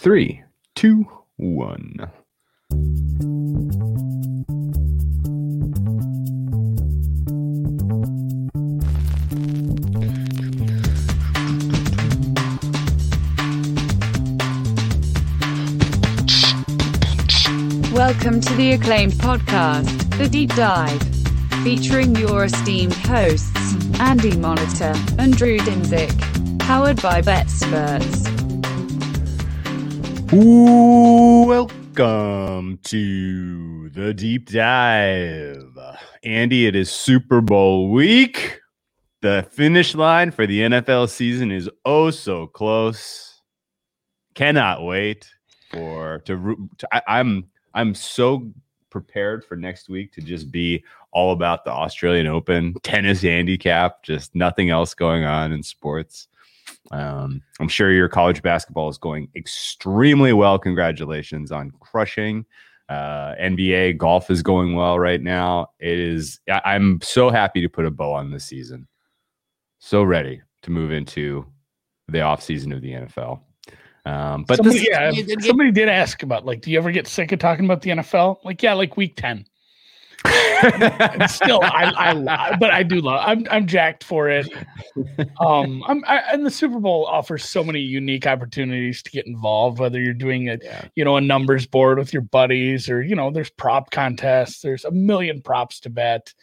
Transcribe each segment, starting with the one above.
Three, two, one. Welcome to the acclaimed podcast, The Deep Dive, featuring your esteemed hosts, Andy Molitor and Drew Dinsick, powered by BetSperts. Welcome to the deep dive. Andy, it is Super Bowl week. The finish line for the NFL season is oh so close. Cannot wait for to, to I, I'm I'm so prepared for next week to just be all about the Australian Open tennis handicap, just nothing else going on in sports. Um, I'm sure your college basketball is going extremely well. Congratulations on crushing. Uh, NBA golf is going well right now. It is. I- I'm so happy to put a bow on this season. So ready to move into the off season of the NFL. Um, but somebody, this, yeah, it- it- somebody did ask about like, do you ever get sick of talking about the NFL? Like, yeah, like week ten. Still, I, I, but I do love. I'm, I'm jacked for it. Um, I'm, I, and the Super Bowl offers so many unique opportunities to get involved. Whether you're doing a, Yeah. you know, a numbers board with your buddies, or you know, there's prop contests. There's a million props to bet.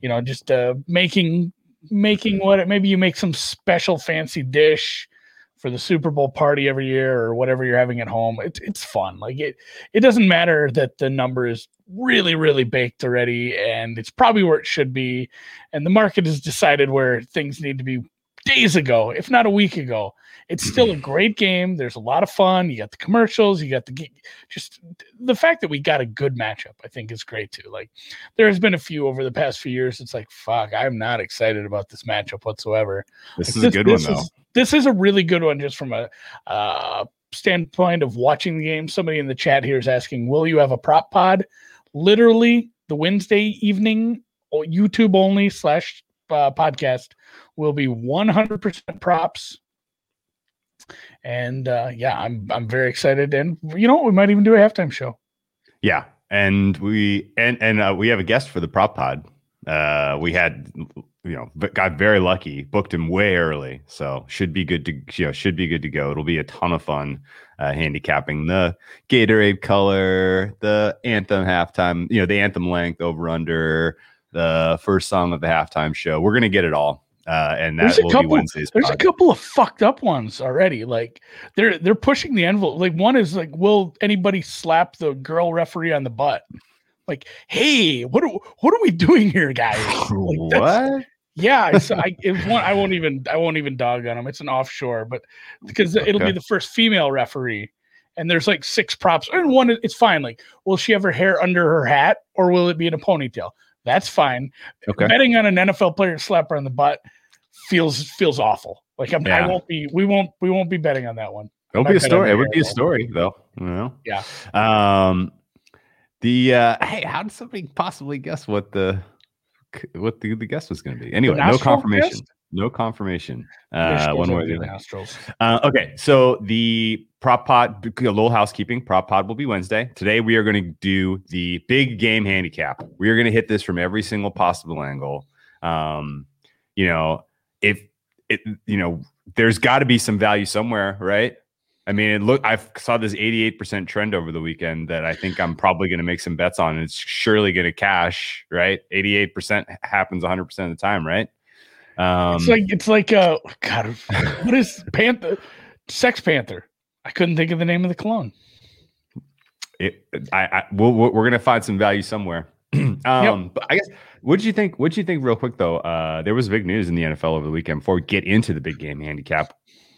You know, just uh, making making what maybe you make some special fancy dish for the Super Bowl party every year or whatever you're having at home. It's it's fun. Like it it doesn't matter that the number is really really baked already and it's probably where it should be and the market has decided where things need to be days ago if not a week ago it's still a great game there's a lot of fun you got the commercials you got the just the fact that we got a good matchup i think is great too like there has been a few over the past few years it's like fuck i'm not excited about this matchup whatsoever this like, is a good one though. Is, this is a really good one, just from a uh, standpoint of watching the game. Somebody in the chat here is asking, "Will you have a prop pod?" Literally, the Wednesday evening YouTube only slash uh, podcast will be 100% props. And uh, yeah, I'm I'm very excited, and you know, we might even do a halftime show. Yeah, and we and and uh, we have a guest for the prop pod. Uh, we had you know got very lucky, booked him way early, so should be good to you know should be good to go. It'll be a ton of fun uh, handicapping the Gatorade color, the anthem halftime, you know the anthem length over under the first song of the halftime show. We're gonna get it all, uh, and that There's a will couple- be Wednesday's. There's a couple of fucked up ones already. Like they're they're pushing the envelope. Like one is like, will anybody slap the girl referee on the butt? Like, hey, what are, what are we doing here, guys? Like, what? Yeah, I was one. I won't even I won't even dog on them. It's an offshore, but because it'll be the first female referee, and there's like six props. And one, it's fine. Like, will she have her hair under her hat, or will it be in a ponytail? That's fine. Okay. Betting on an NFL player to slap on the butt feels feels awful. Like I'm, I won't be. We won't. We won't be betting on that one. It'll might be a story. It would be a story, though. You know. Yeah. Um. The uh, hey, how did somebody possibly guess what the what the, the guest was going to be? Anyway, no confirmation. No confirmation. Uh, one way or the other. nostrils. Uh, okay, so the prop pod, a little housekeeping. Prop pod will be Wednesday. Today we are going to do the big game handicap. We are going to hit this from every single possible angle. Um, you know, if it, you know, there's got to be some value somewhere, right? I mean, it look. I saw this 88% trend over the weekend that I think I'm probably going to make some bets on. And it's surely going to cash, right? 88% happens 100% of the time, right? Um, it's like it's like uh God, what is Panther? Sex Panther. I couldn't think of the name of the clone. it, I, I we'll, we're gonna find some value somewhere. um, but I guess what did you think? What did you think, real quick though? Uh, there was big news in the NFL over the weekend. Before we get into the big game handicap,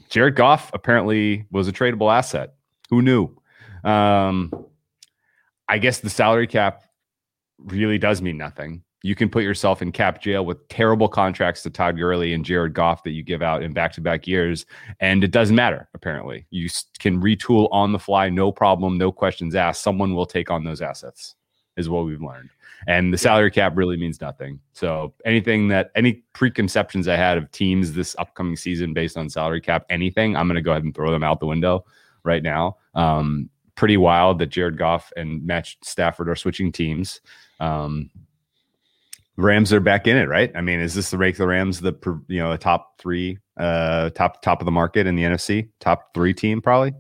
Jared Goff apparently was a tradable asset. Who knew? Um, I guess the salary cap really does mean nothing. You can put yourself in cap jail with terrible contracts to Todd Gurley and Jared Goff that you give out in back to back years, and it doesn't matter. Apparently, you can retool on the fly, no problem, no questions asked. Someone will take on those assets, is what we've learned. And the salary cap really means nothing. So anything that any preconceptions I had of teams this upcoming season based on salary cap, anything, I'm going to go ahead and throw them out the window. right now. Um, pretty wild that Jared Goff and Matt Stafford are switching teams. Um, Rams are back in it, right? I mean, is this the rake the Rams the you know the top three, uh, top top of the market in the NFC, top three team probably?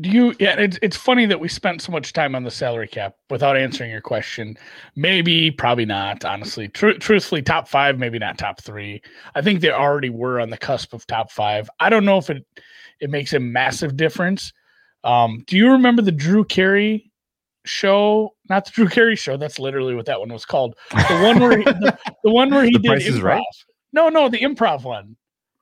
Do you? Yeah, it's it's funny that we spent so much time on the salary cap without answering your question. Maybe, probably not. Honestly, Tr- truthfully, top five, maybe not top three. I think they already were on the cusp of top five. I don't know if it it makes a massive difference. Um, do you remember the Drew Carey show? Not the Drew Carey show. That's literally what that one was called. The one where he, the, the one where he The did Price improv. Right? No, no, the improv one.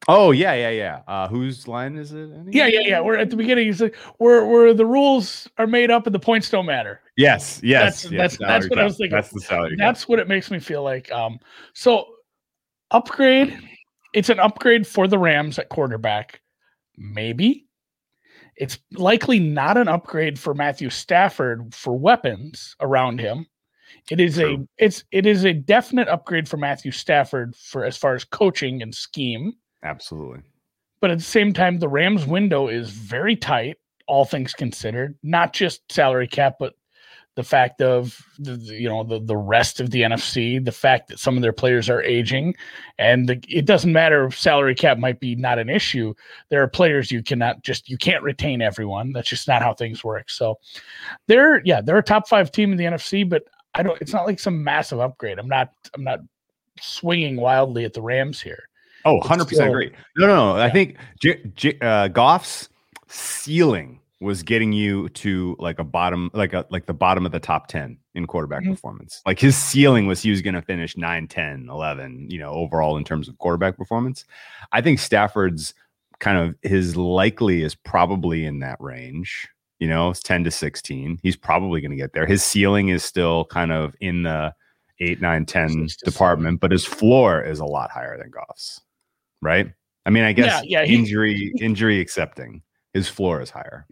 Oh yeah, yeah, yeah. Uh, whose line is it? Andy? Yeah, yeah, yeah. We're at the beginning. He's like, where where the rules are made up and the points don't matter. Yes, yes, That's- yes, that's- that's what I was thinking. That's the salary. That's what it makes me feel like. Um, so upgrade. It's an upgrade for the Rams at quarterback. Maybe. It's likely not an upgrade for Matthew Stafford for weapons around him. It is a it's it is a definite upgrade for Matthew Stafford for as far as coaching and scheme. absolutely. But at the same time, the Rams window is very tight, all things considered, not just salary cap, but the fact of the, you know the, the rest of the NFC, the fact that some of their players are aging, and the, it doesn't matter if salary cap might be not an issue. There are players you cannot just you can't retain everyone. That's just not how things work. So they're yeah they're a top five team in the NFC, but I don't. It's not like some massive upgrade. I'm not I'm not swinging wildly at the Rams here. Oh, 100% still- agree. No, no, no. I think J- J- uh, Goff's ceiling was getting you to like a bottom, like a like the bottom of the top 10 in quarterback Mhm. performance. Like his ceiling was he was going to finish 9, 10, 11, you know, overall in terms of quarterback performance. I think Stafford's kind of his likely is probably in that range. You know, it's 10 to 16. He's probably going to get there. His ceiling is still kind of in the 8, 9, 10 Six to seven. department, but his floor is a lot higher than Goff's right? I mean, I guess Yeah, yeah, he- injury injury accepting, his floor is higher.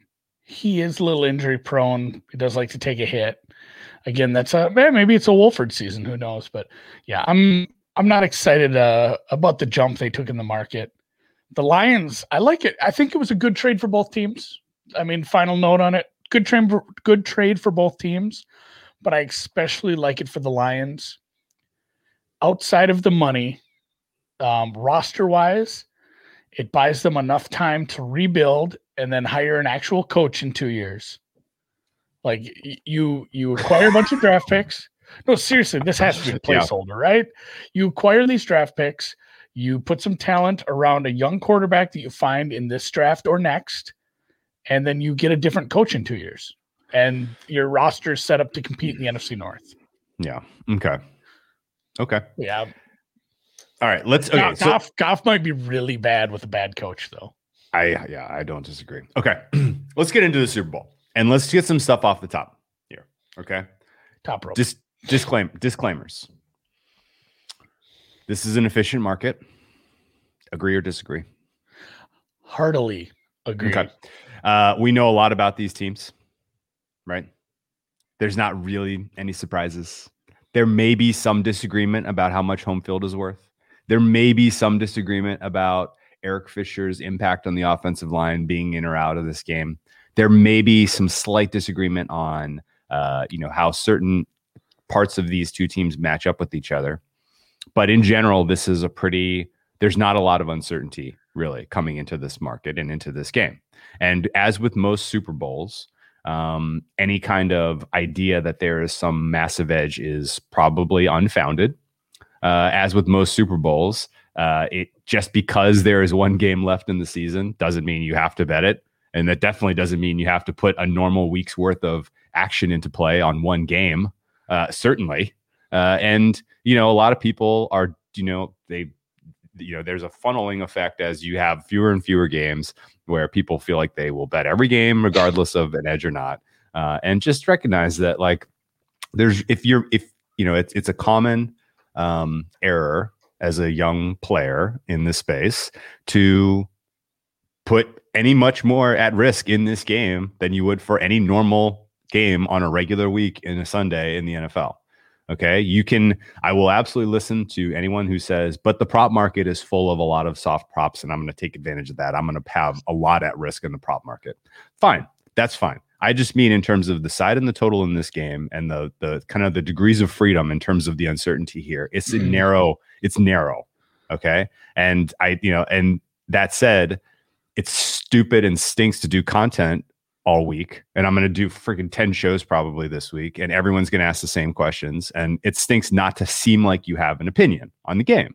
He is a little injury prone. He does like to take a hit. Again, that's a eh, maybe it's a Wolford season. Who knows? But yeah, I'm I'm not excited uh, about the jump they took in the market. The Lions, I like it. I think it was a good trade for both teams. I mean, final note on it: good trade, good trade for both teams. But I especially like it for the Lions. Outside of the money, um, roster wise, it buys them enough time to rebuild and then hire an actual coach in two years. Like you, you acquire a bunch of draft picks. No, seriously, this has to be a Yeah. placeholder, right? You acquire these draft picks. You put some talent around a young quarterback that you find in this draft or next, and then you get a different coach in two years, and your roster is set up to compete in the NFC North. Yeah. Okay. Okay. Yeah, All right. Let's. Okay. Goff, So Goff, Goff might be really bad with a bad coach, though. I yeah I don't disagree. Okay. let's get into the Super Bowl and let's get some stuff off the top here. Okay. Top rope. Just disclaim disclaimers. This is an efficient market. Agree or disagree? Heartily agree. Okay. Uh, we know a lot about these teams, right? There's not really any surprises. There may be some disagreement about how much home field is worth. There may be some disagreement about Eric Fisher's impact on the offensive line being in or out of this game. There may be some slight disagreement on, uh, you know, how certain parts of these two teams match up with each other. But in general, this is a pretty. There's not a lot of uncertainty really coming into this market and into this game. And as with most Super Bowls, um, any kind of idea that there is some massive edge is probably unfounded. Uh, as with most Super Bowls, uh, it just because there is one game left in the season doesn't mean you have to bet it, and that definitely doesn't mean you have to put a normal week's worth of action into play on one game. Uh, certainly, uh, and you know a lot of people are you know they you know there's a funneling effect as you have fewer and fewer games where people feel like they will bet every game regardless of an edge or not uh, and just recognize that like there's if you're if you know it's it's a common um, error as a young player in this space to put any much more at risk in this game than you would for any normal game on a regular week in a Sunday in the NFL. Okay. You can, I will absolutely listen to anyone who says, but the prop market is full of a lot of soft props and I'm going to take advantage of that. I'm going to have a lot at risk in the prop market. Fine. That's fine. I just mean in terms of the side and the total in this game and the the kind of the degrees of freedom in terms of the uncertainty here. It's Mhm. narrow, it's narrow. Okay. And I, you know, and that said, it's stupid and stinks to do content all week. And I'm going to do freaking 10 shows probably this week. And everyone's going to ask the same questions. And it stinks not to seem like you have an opinion on the game.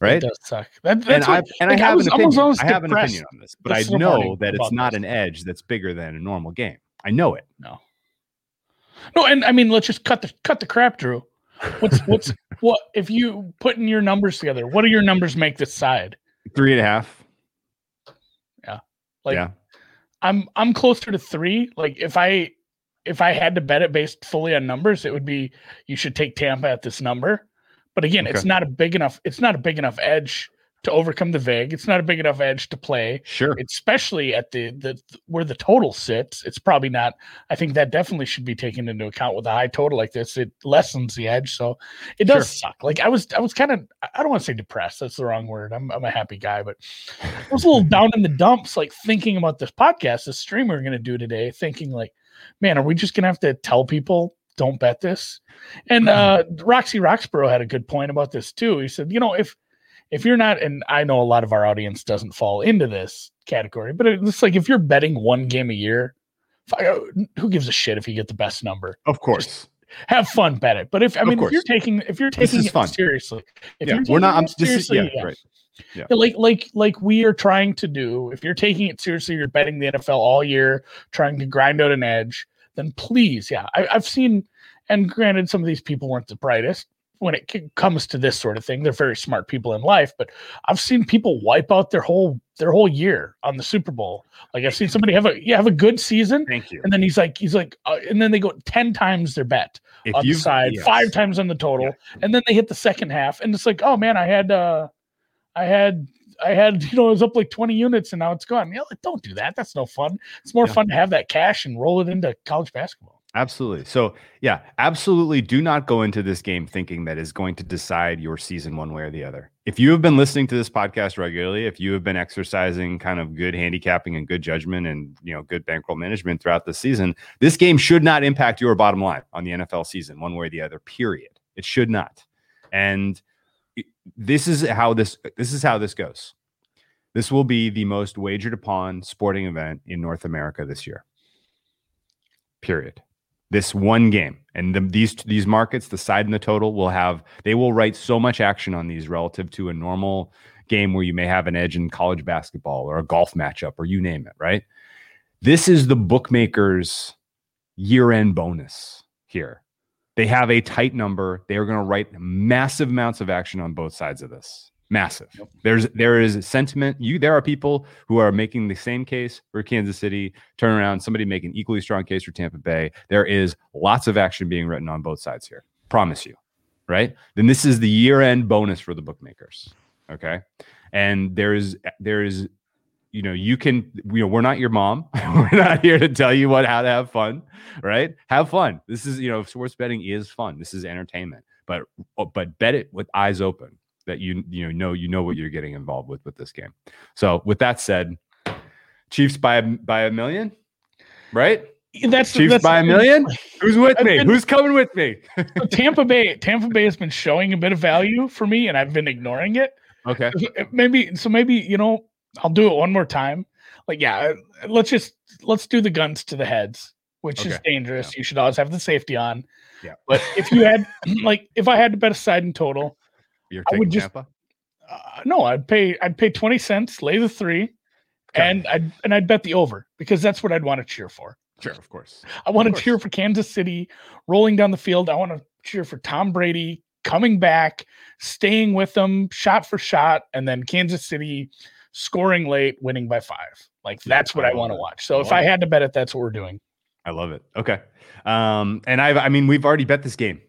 Right. That does suck. That, And that's I and like, I have was an opinion. I have an opinion on this, but I know that it's not an edge that's bigger than a normal game. I know it. No, No, and I mean, let's just cut the cut the crap, Drew. What's what's what if you putting your numbers together? What do your numbers make this side? Three and a half. Yeah. Like yeah. I'm I'm closer to three. Like if I if I had to bet it based fully on numbers, it would be you should take Tampa at this number. But again, it's not a big enough. It's not a big enough edge to overcome the vig. It's not a big enough edge to play. Sure. especially at the the where the total sits it's probably not i think that definitely should be taken into account with a high total like this it lessens the edge so it does suck like i was i was kind of i don't want to say depressed that's the wrong word I'm, I'm a happy guy but i was a little down in the dumps like thinking about this podcast this stream we're going to do today thinking like man are we just going to have to tell people don't bet this and uh roxy roxborough had a good point about this too he said you know if if you're not, and I know a lot of our audience doesn't fall into this category, but it's like if you're betting one game a year, fi- uh, who gives a shit if you get the best number? Of course. Have fun, bet it. But if I mean, if you're taking if you're taking it fun. seriously, if yeah. you're We're not, I'm, is, seriously, yeah, yeah. right. Yeah, like like like we are trying to do if you're taking it seriously you're betting the nfl all year trying to grind out an edge then please yeah I, i've seen and granted some of these people weren't the brightest when it c- comes to this sort of thing they're very smart people in life but i've seen people wipe out their whole their whole year on the super bowl like i've seen somebody have a yeah have a good season Thank you. and then he's like he's like uh, and then they go 10 times their bet If on the side, five times on the total, and then they hit the second half, and it's like, oh man, I had uh I had I had, you know, it was up like 20 units and now it's gone. You know, like, don't do that. That's no fun. It's more Yeah. fun to have that cash and roll it into college basketball. Absolutely. So, yeah, absolutely do not go into this game thinking that is going to decide your season one way or the other. If you have been listening to this podcast regularly, if you have been exercising kind of good handicapping and good judgment and, you know, good bankroll management throughout the season, this game should not impact your bottom line on the NFL season one way or the other, period. It should not. And this is how this this is how this goes. This will be the most wagered upon sporting event in North America this year. Period this one game. And the, these these markets the side and the total will have they will write so much action on these relative to a normal game where you may have an edge in college basketball or a golf matchup or you name it right? This is the bookmakers year end bonus here. They have a tight number. They are going to write massive amounts of action on both sides of this massive. There's there is a sentiment. You there are people who are making the same case for kansas city. Turn around somebody make an equally strong case for tampa bay. There is lots of action being written on both sides here. Promise you right? Then this is the year end bonus for the bookmakers okay? And there is there is you know you can you know we're not your mom. We're not here to tell you what how to have fun right? Have fun. This is you know sports betting is fun. This is entertainment. But but bet it with eyes open that you you know know you know what you're getting involved with with this game so with that said chiefs by a, by a million right That's chiefs that's by a million who's with I've me been- who's coming with me Tampa Bay. Tampa Bay has been showing a bit of value for me, and I've been ignoring it. okay Maybe so. Maybe you know, I'll do it one more time. Like, yeah, uh, let's just let's do the guns to the heads, which is Okay. dangerous. You should always have the safety on. Yeah. But if you had like, if I had to bet a side in total, you're I would just- tampa uh, no, I'd pay I'd pay twenty cents, lay the three, Okay. and I'd and I'd bet the over because that's what I'd want to cheer for. sure of course I want to cheer for Kansas City rolling down the field. I want to cheer for Tom Brady coming back, staying with them shot for shot, and then Kansas City scoring late, winning by five. Like that's what I I, want to watch. So I if I it. had to bet it, that's what we're doing. I love it. Okay. Um, and I've, I mean, we've already bet this game.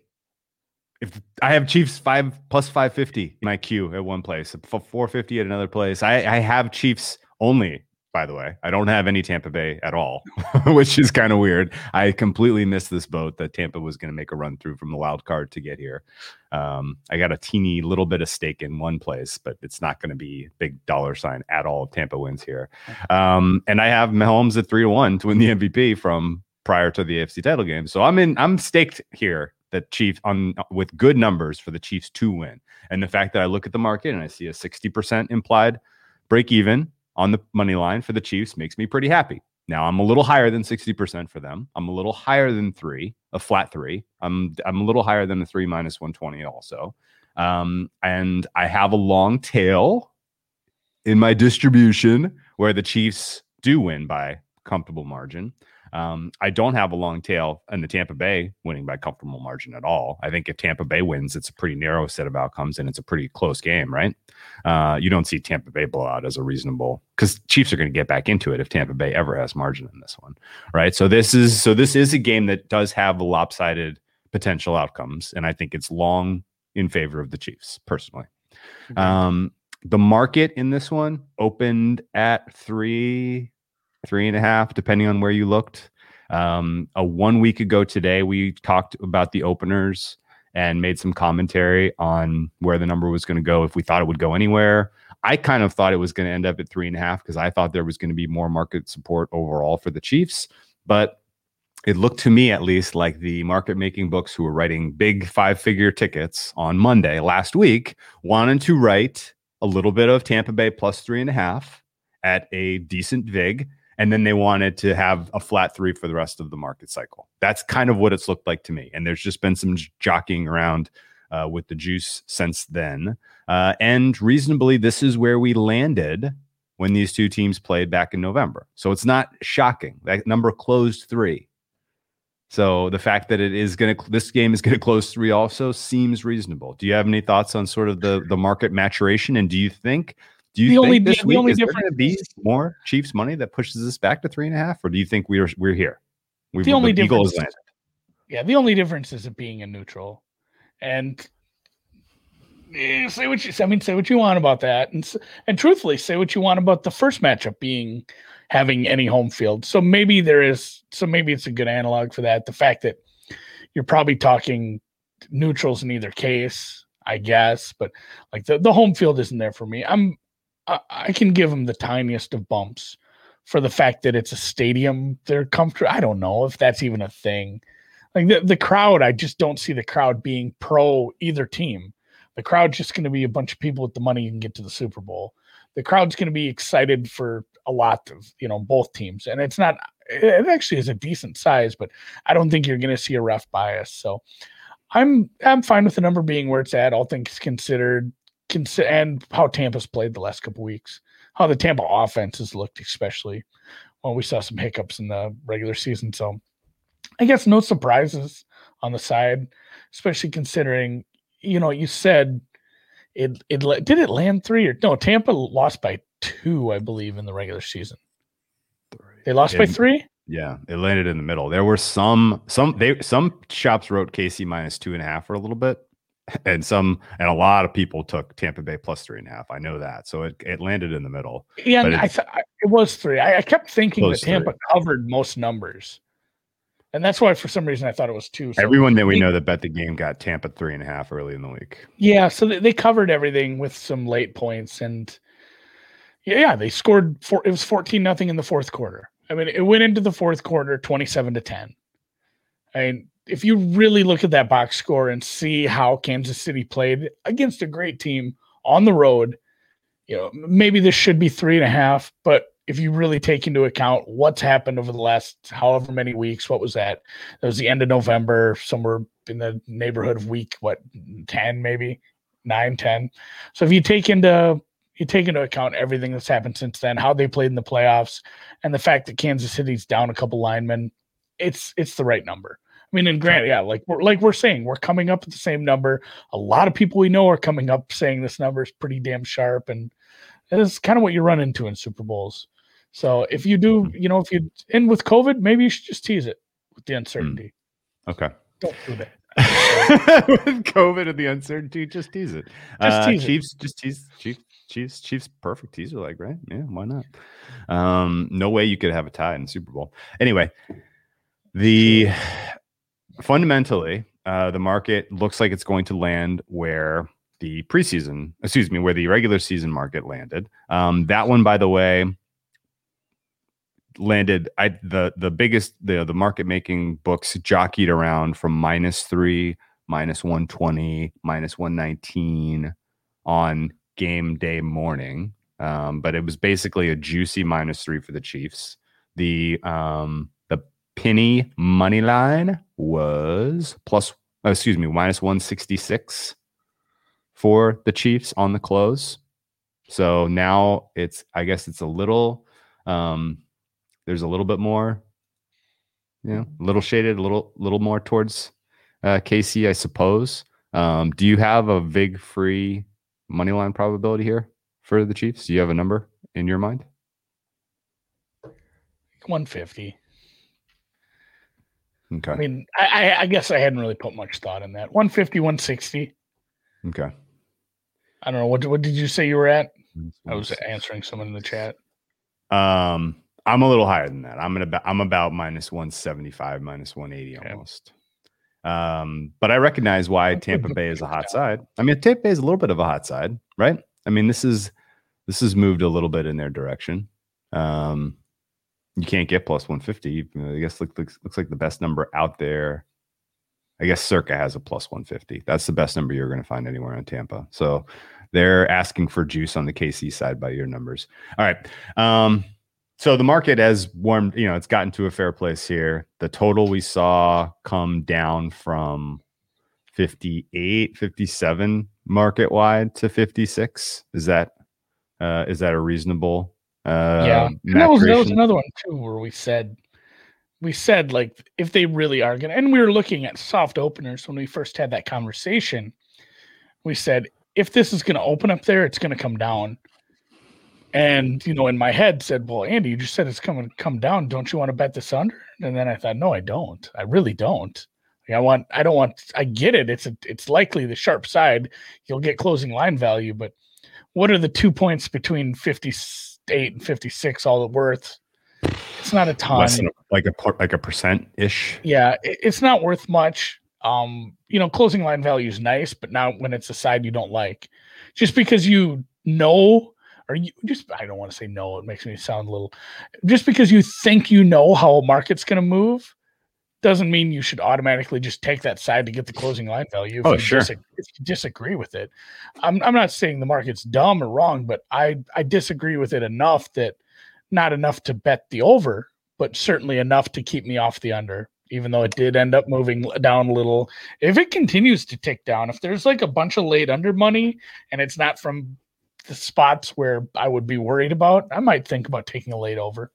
If I have Chiefs five plus 550 in my queue at one place, f- 450 at another place, I, I have Chiefs only by the way. I don't have any Tampa Bay at all, which is kind of weird. I completely missed this boat that Tampa was going to make a run through from the wild card to get here. Um, I got a teeny little bit of stake in one place, but it's not going to be big dollar sign at all. If Tampa wins here. Um, and I have Mahomes at three to one to win the MVP from prior to the AFC title game. So I'm in, I'm staked here that Chiefs on with good numbers for the Chiefs to win. And the fact that I look at the market and I see a 60% implied break even on the money line for the Chiefs makes me pretty happy. Now I'm a little higher than 60% for them. I'm a little higher than three, a flat three. I'm I'm a little higher than the three minus 120 also. Um, and I have a long tail in my distribution where the Chiefs do win by comfortable margin. Um, I don't have a long tail in the Tampa Bay winning by comfortable margin at all. I think if Tampa Bay wins, it's a pretty narrow set of outcomes and it's a pretty close game, right? Uh, you don't see Tampa Bay blowout as a reasonable because Chiefs are going to get back into it if Tampa Bay ever has margin in this one, right? So this is so this is a game that does have lopsided potential outcomes, and I think it's long in favor of the Chiefs personally. Um, the market in this one opened at three three and a half, depending on where you looked. Um, a one week ago today, we talked about the openers and made some commentary on where the number was going to go if we thought it would go anywhere. I kind of thought it was going to end up at three and a half because I thought there was going to be more market support overall for the Chiefs. But it looked to me, at least, like the market making books who were writing big five figure tickets on Monday last week wanted to write a little bit of Tampa Bay plus three and a half at a decent VIG and then they wanted to have a flat three for the rest of the market cycle. That's kind of what it's looked like to me. And there's just been some jockeying around uh, with the juice since then. Uh, and reasonably, this is where we landed when these two teams played back in November. So it's not shocking. That number closed three. So the fact that it is going to this game is going to close three also seems reasonable. Do you have any thoughts on sort of the the market maturation? And do you think do you The think only- this the week only is there going to difference be is- more Chiefs money that pushes us back to three and a half, or do you think we're we're here? We've, The only has difference- landed. Yeah, the only difference is it being a neutral, and eh, say what you. I mean, say what you want about that, and and truthfully, say what you want about the first matchup being having any home field. So maybe there is. So maybe it's a good analog for that. The fact that you're probably talking neutrals in either case, I guess, but like the the home field isn't there for me. I'm. I, can give them the tiniest of bumps for the fact that it's a stadium. They're comfortable. I don't know if that's even a thing like the, the crowd i just don't see the crowd being pro either team the crowd's just going to be a bunch of people with the money you can get to the super bowl the crowd's going to be excited for a lot of you know both teams and it's not it actually is a decent size but i don't think you're going to see a ref bias so i'm i'm fine with the number being where it's at all things considered consi- and how tampa's played the last couple weeks how the tampa offense has looked especially well we saw some hiccups in the regular season so I guess no surprises on the side, especially considering, you know, you said it it did it land three or no, Tampa lost by two, I believe, in the regular season. They lost by three? Yeah, it landed in the middle. There were some some they some shops wrote KC minus two and a half for a little bit, and some and a lot of people took Tampa Bay plus three and a half. I know that, so it, it landed in the middle. Yeah, and I it- thought it was three. I, I kept thinking that Tampa three. covered most numbers. And that's why for some reason I thought it was two. So Everyone that we know that bet the game got Tampa three and a half early in the week. Yeah, so they, they covered everything with some late points, and yeah, yeah, they scored. Four, it was fourteen nothing in the fourth quarter. I mean, it went into the fourth quarter twenty-seven to ten. I mean, if you really look at that box score and see how Kansas City played against a great team on the road, you know, maybe this should be three and a half, but if you really take into account what's happened over the last however many weeks, what was that? That was the end of November, somewhere in the neighborhood of week, what, 10 maybe, 9, 10. So if you take into you take into account everything that's happened since then, how they played in the playoffs, and the fact that Kansas City's down a couple linemen, it's it's the right number. I mean, and granted, yeah, like we're like we're saying, we're coming up with the same number. A lot of people we know are coming up saying this number is pretty damn sharp, and it's kind of what you run into in Super Bowls. So if you do, you know, if you and with COVID, maybe you should just tease it with the uncertainty. Okay. Don't do that. With COVID and the uncertainty, just tease it. Just tease uh, tease it. Chiefs, just tease Chiefs. Chiefs, Chiefs, perfect teaser like right? Yeah, why not? Um, no way you could have a tie in the Super Bowl. Anyway, the fundamentally, uh, the market looks like it's going to land where the preseason, excuse me, where the regular season market landed. Um, that one, by the way, landed I the the biggest the the market making books jockeyed around from minus three, minus 120, minus 119 on game day morning. Um, but it was basically a juicy minus three for the Chiefs. The um penny money line was plus oh, excuse me, minus 166 for the Chiefs on the close. So now it's I guess it's a little um there's a little bit more, you know, a little shaded, a little little more towards uh, KC, I suppose. Um, do you have a vig free money line probability here for the Chiefs? Do you have a number in your mind? 150. Okay. I mean, I, I, guess I hadn't really put much thought in that. 150, 160. Okay. I don't know. What, what did you say you were at? I was answering someone in the chat. Um, I'm a little higher than that. I'm about I'm about minus 175, minus 180 Okay. almost. Um, but I recognize why Tampa Bay is a hot side. I mean, Tampa Bay is a little bit of a hot side, right? I mean, this is this has moved a little bit in their direction. Um, you can't get plus 150. I guess look, looks looks like the best number out there. I guess Circa has a plus 150. That's the best number you're going to find anywhere on Tampa. So they're asking for juice on the KC side by your numbers. All right. Um, so the market has warmed, you know, it's gotten to a fair place here. The total we saw come down from 58, 57 market wide to 56. Is that uh is that a reasonable uh yeah. And that was, that was another one too, where we said, we said like if they really are going to, and we were looking at soft openers when we first had that conversation. We said if this is going to open up there, it's going to come down. And you know, in my head said, "Well, Andy, you just said it's coming to come down. Don't you want to bet this under?" And then I thought, "No, I don't. I really don't. I want. I don't want. I get it. It's a. It's likely the sharp side. You'll get closing line value, but what are the two points between fifty-eight and fifty-six all the worth? It's not a ton. Less than like a like a percent ish. Yeah, it- it's not worth much. Um, you know, closing line value is nice, but not when it's a side you don't like. Just because you know, or you just I don't want to say no, it makes me sound a little just because you think you know how a market's gonna move doesn't mean you should automatically just take that side to get the closing line value. If Oh, you sure. disag- if you disagree with it. I'm I'm not saying the market's dumb or wrong, but I I disagree with it enough that not enough to bet the over, but certainly enough to keep me off the under, even though it did end up moving down a little. If it continues to tick down, if there's like a bunch of late under money and it's not from the spots where I would be worried about, I might think about taking a late over.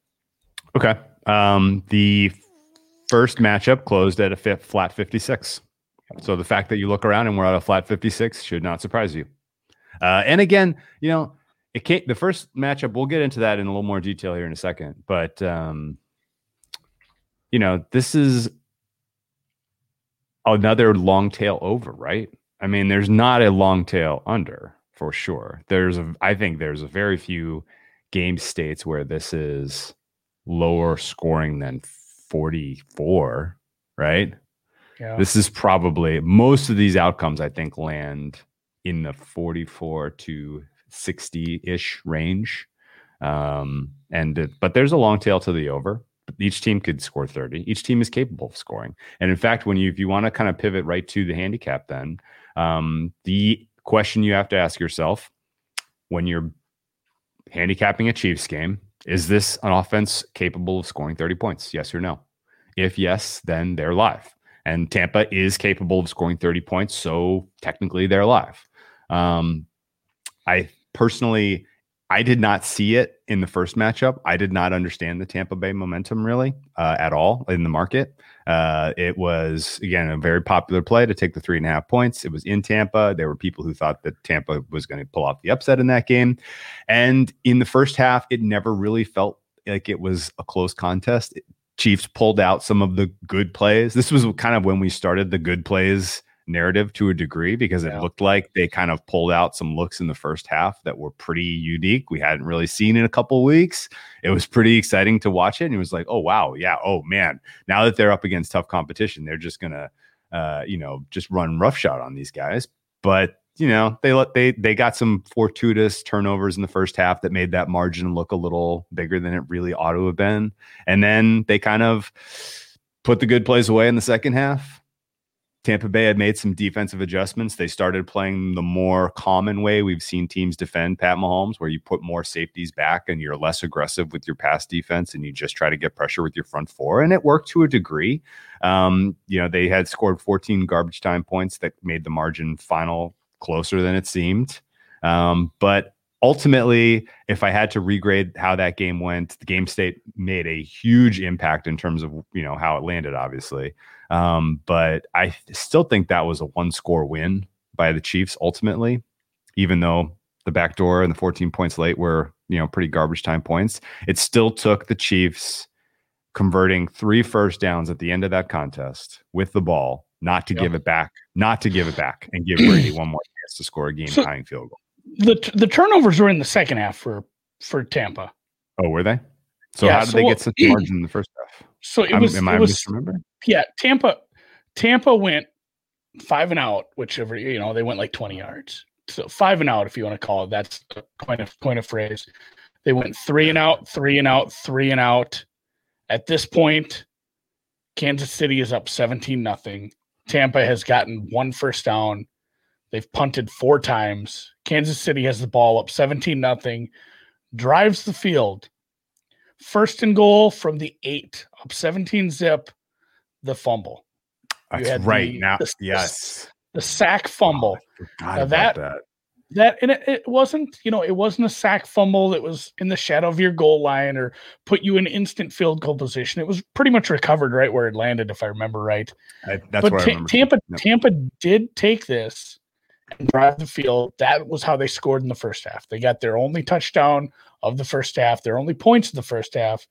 Okay. Um, the first matchup closed at a fifth, flat 56. So the fact that you look around and we're at a flat 56 should not surprise you. Uh, and again, you know, it can't, the first matchup, we'll get into that in a little more detail here in a second. But, um, you know, this is another long tail over, right? I mean, there's not a long tail under for sure. There's a, I think there's a very few game states where this is lower scoring than 44, right? Yeah. This is probably most of these outcomes, I think, land in the 44 to 60 ish range. Um, and but there's a long tail to the over. Each team could score 30. Each team is capable of scoring. And in fact, when you if you want to kind of pivot right to the handicap, then um, the question you have to ask yourself when you're handicapping a Chiefs game is this an offense capable of scoring 30 points? Yes or no? If yes, then they're live. And Tampa is capable of scoring 30 points. So technically they're live. Um, I personally, I did not see it in the first matchup. I did not understand the Tampa Bay momentum really uh, at all in the market. Uh, it was again a very popular play to take the three and a half points. It was in Tampa. There were people who thought that Tampa was going to pull off the upset in that game, and in the first half, it never really felt like it was a close contest. Chiefs pulled out some of the good plays. This was kind of when we started the good plays narrative to a degree because it Yeah. looked like they kind of pulled out some looks in the first half that were pretty unique. We hadn't really seen in a couple weeks. It was pretty exciting to watch it. And it was like, oh, wow. Yeah. Oh, man. Now that they're up against tough competition, they're just going to, uh, you know, just run roughshod on these guys. But, you know, they let they they got some fortuitous turnovers in the first half that made that margin look a little bigger than it really ought to have been. And then they kind of put the good plays away in the second half. Tampa Bay had made some defensive adjustments. They started playing the more common way we've seen teams defend Pat Mahomes, where you put more safeties back and you're less aggressive with your pass defense and you just try to get pressure with your front four. And it worked to a degree. Um, you know, they had scored 14 garbage time points that made the margin final closer than it seemed. Um, but ultimately, if I had to regrade how that game went, the game state made a huge impact in terms of you know how it landed, obviously. Um, but I still think that was a one score win by the Chiefs ultimately, even though the back door and the 14 points late were you know pretty garbage time points. It still took the Chiefs converting three first downs at the end of that contest with the ball, not to Yep. give it back, not to give it back, and give Brady one more chance to score a game So- tying field goal. The the turnovers were in the second half for for Tampa. Oh, were they? So Yeah, how did so they get such a margin in the first half? So it was am it I was misremembering? yeah, Tampa Tampa went five and out, whichever you know, they went like 20 yards. So five and out, if you want to call it, that's the point of point of phrase. They went three and out, three and out, three and out. At this point, Kansas City is up 17 nothing. Tampa has gotten one first down. They've punted four times. Kansas City has the ball up 17 nothing, drives the field. First and goal from the eight, up 17 zip, the fumble. That's right. the- now, the- the- yes. The sack fumble. Oh, about that- that. that and it, it wasn't you know it wasn't a sack fumble that was in the shadow of your goal line or put you in instant field goal position it was pretty much recovered right where it landed if i remember right I, that's but what Ta- remember. tampa Yep. tampa did take this drive the field that was how they scored in the first half they got their only touchdown of the first half their only points in the first half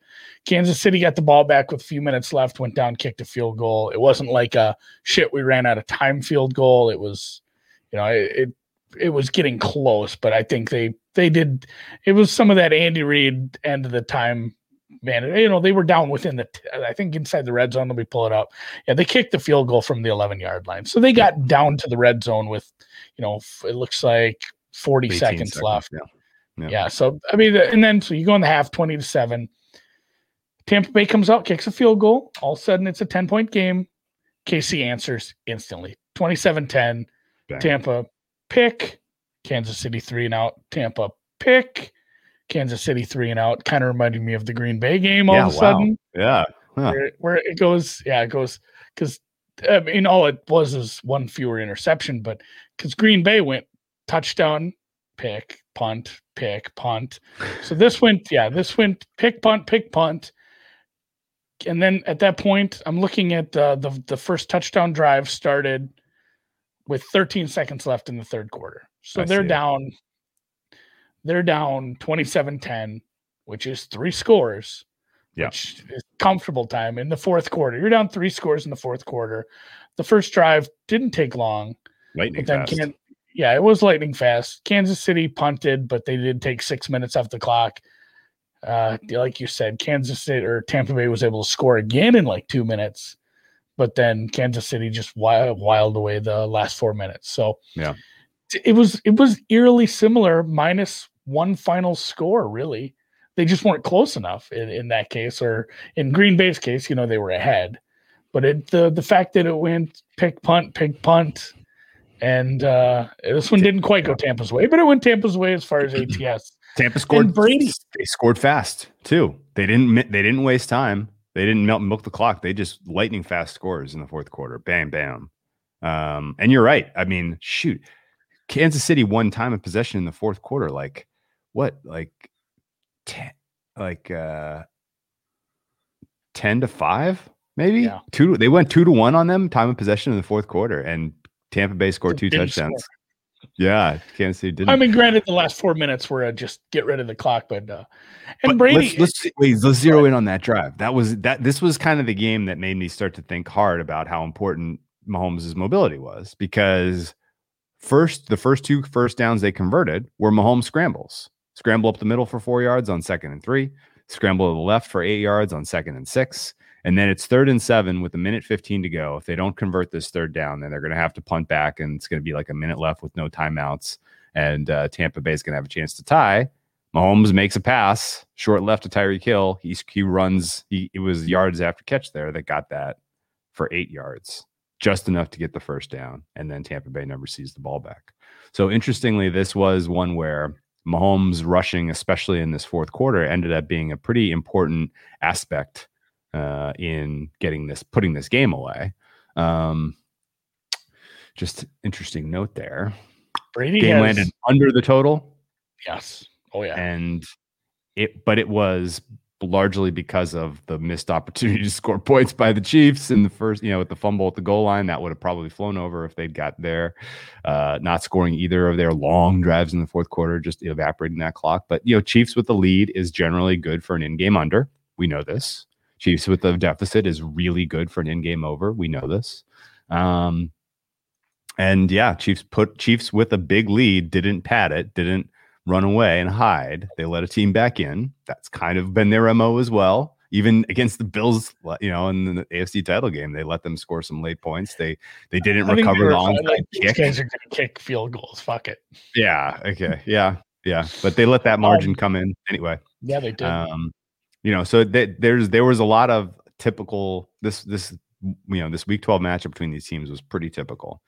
kansas city got the ball back with a few minutes left went down kicked a field goal it wasn't like a shit we ran out of time field goal it was you know it, it it was getting close, but I think they they did. It was some of that Andy Reid end of the time. Man, you know they were down within the. I think inside the red zone. Let me pull it up. Yeah, they kicked the field goal from the 11 yard line, so they got down to the red zone with, you know, it looks like 40 18 seconds, left. Yeah. Yeah. Yeah. So I mean, and then so you go in the half, 20 to seven. Tampa Bay comes out, kicks a field goal. All of a sudden, it's a 10 point game. KC answers instantly 27 10. Tampa pick, Kansas City three and out. Tampa pick, Kansas City three and out. Kind of reminded me of the Green Bay game all Yeah, of a wow. sudden, Yeah. Huh. where, where it goes. Yeah, it goes because I mean, all it was is one fewer interception, but because Green Bay went touchdown, pick, punt, pick, punt. So this went, yeah, this went pick, punt, pick, punt. And then at that point, I'm looking at uh, the the first touchdown drive started with 13 seconds left in the third quarter. So I they're down. They're down 27-10, which is three scores. Yeah. Which is comfortable time in the fourth quarter. You're down three scores in the fourth quarter. The first drive didn't take long. Lightning fast. can yeah, it was lightning fast. Kansas City punted, but they did take six minutes off the clock. Uh, like you said, Kansas City or Tampa Bay was able to score again in like two minutes, but then Kansas City just wild, wild away the last four minutes. So Yeah. It was it was eerily similar, minus one final score. Really, they just weren't close enough in, in that case, or in Green Bay's case, you know, they were ahead. But it the the fact that it went pick punt pick punt, and uh, this one didn't quite go Tampa's way, but it went Tampa's way as far as ATS. Tampa scored. Brady- They scored fast too. They didn't. They didn't waste time. They didn't melt milk the clock. They just lightning fast scores in the fourth quarter. Bam, bam. Um, and you're right. I mean, shoot, Kansas City won time of possession in the fourth quarter. Like what? Like ten? Like uh, ten to five? Maybe Yeah. two. They went two to one on them time of possession in the fourth quarter, and Tampa Bay scored two touchdowns. score. Yeah, Kansas City didn't. I mean, granted, the last four minutes were uh, just get rid of the clock, but uh, and But Brady. Let's, let's wait. Let's zero in on that drive. That was that. This was kind of the game that made me start to think hard about how important Mahomes' mobility was because first the first two first downs they converted were Mahomes scrambles. Scramble up the middle for four yards on second and three, scramble to the left for eight yards on second and six. And then it's third and seven with a minute 15 to go. If they don't convert this third down, then they're going to have to punt back and it's going to be like a minute left with no timeouts. And uh, Tampa Bay is going to have a chance to tie. Mahomes makes a pass, short left to Tyreek Hill. He, he runs, he, it was yards after catch there that got that for eight yards, just enough to get the first down. And then Tampa Bay never sees the ball back. So interestingly, this was one where Mahomes rushing, especially in this fourth quarter, ended up being a pretty important aspect uh, in getting this, putting this game away. Um, just interesting note there. Brady Game has, landed under the total, Yes. Oh yeah. and it, but it was largely because of the missed opportunity to score points by the Chiefs in the first, you know, with the fumble at the goal line, that would have probably flown over if they'd got there. Uh, not scoring either of their long drives in the fourth quarter, just evaporating that clock. But you know, Chiefs with the lead is generally good for an in-game under. We know this. Chiefs with the deficit is really good for an in-game over. We know this. Um, and yeah, Chiefs put Chiefs with a big lead, didn't pad it, didn't run away and hide. They let a team back in. That's kind of been their MO as well. Even against the Bills, you know, in the AFC title game, they let them score some late points. They they didn't I recover they the onside like, These guys are going to kick field goals. Fuck it. Yeah. Okay. Yeah. Yeah. But they let that margin Um, come in anyway. Yeah, they did. Um, you know, so th- there's there was a lot of typical this this you know this week 12 matchup between these teams was pretty typical.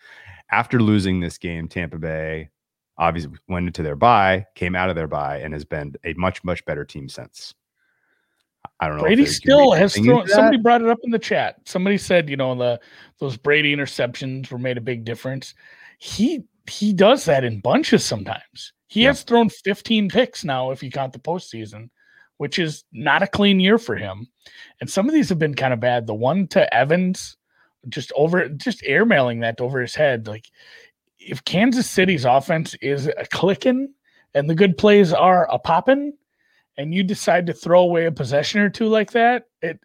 After losing this game, Tampa Bay obviously went into their buy, came out of their buy, and has been a much much better team since. I don't know. Brady still has thrown. Somebody brought it up in the chat. Somebody said, you know, the those Brady interceptions were made a big difference. He he does that in bunches sometimes. He Yeah. has thrown 15 picks now, if you count the postseason, which is not a clean year for him. And some of these have been kind of bad. The one to Evans, just over, just airmailing that over his head. Like, if Kansas City's offense is a clicking and the good plays are a popping, and you decide to throw away a possession or two like that, it,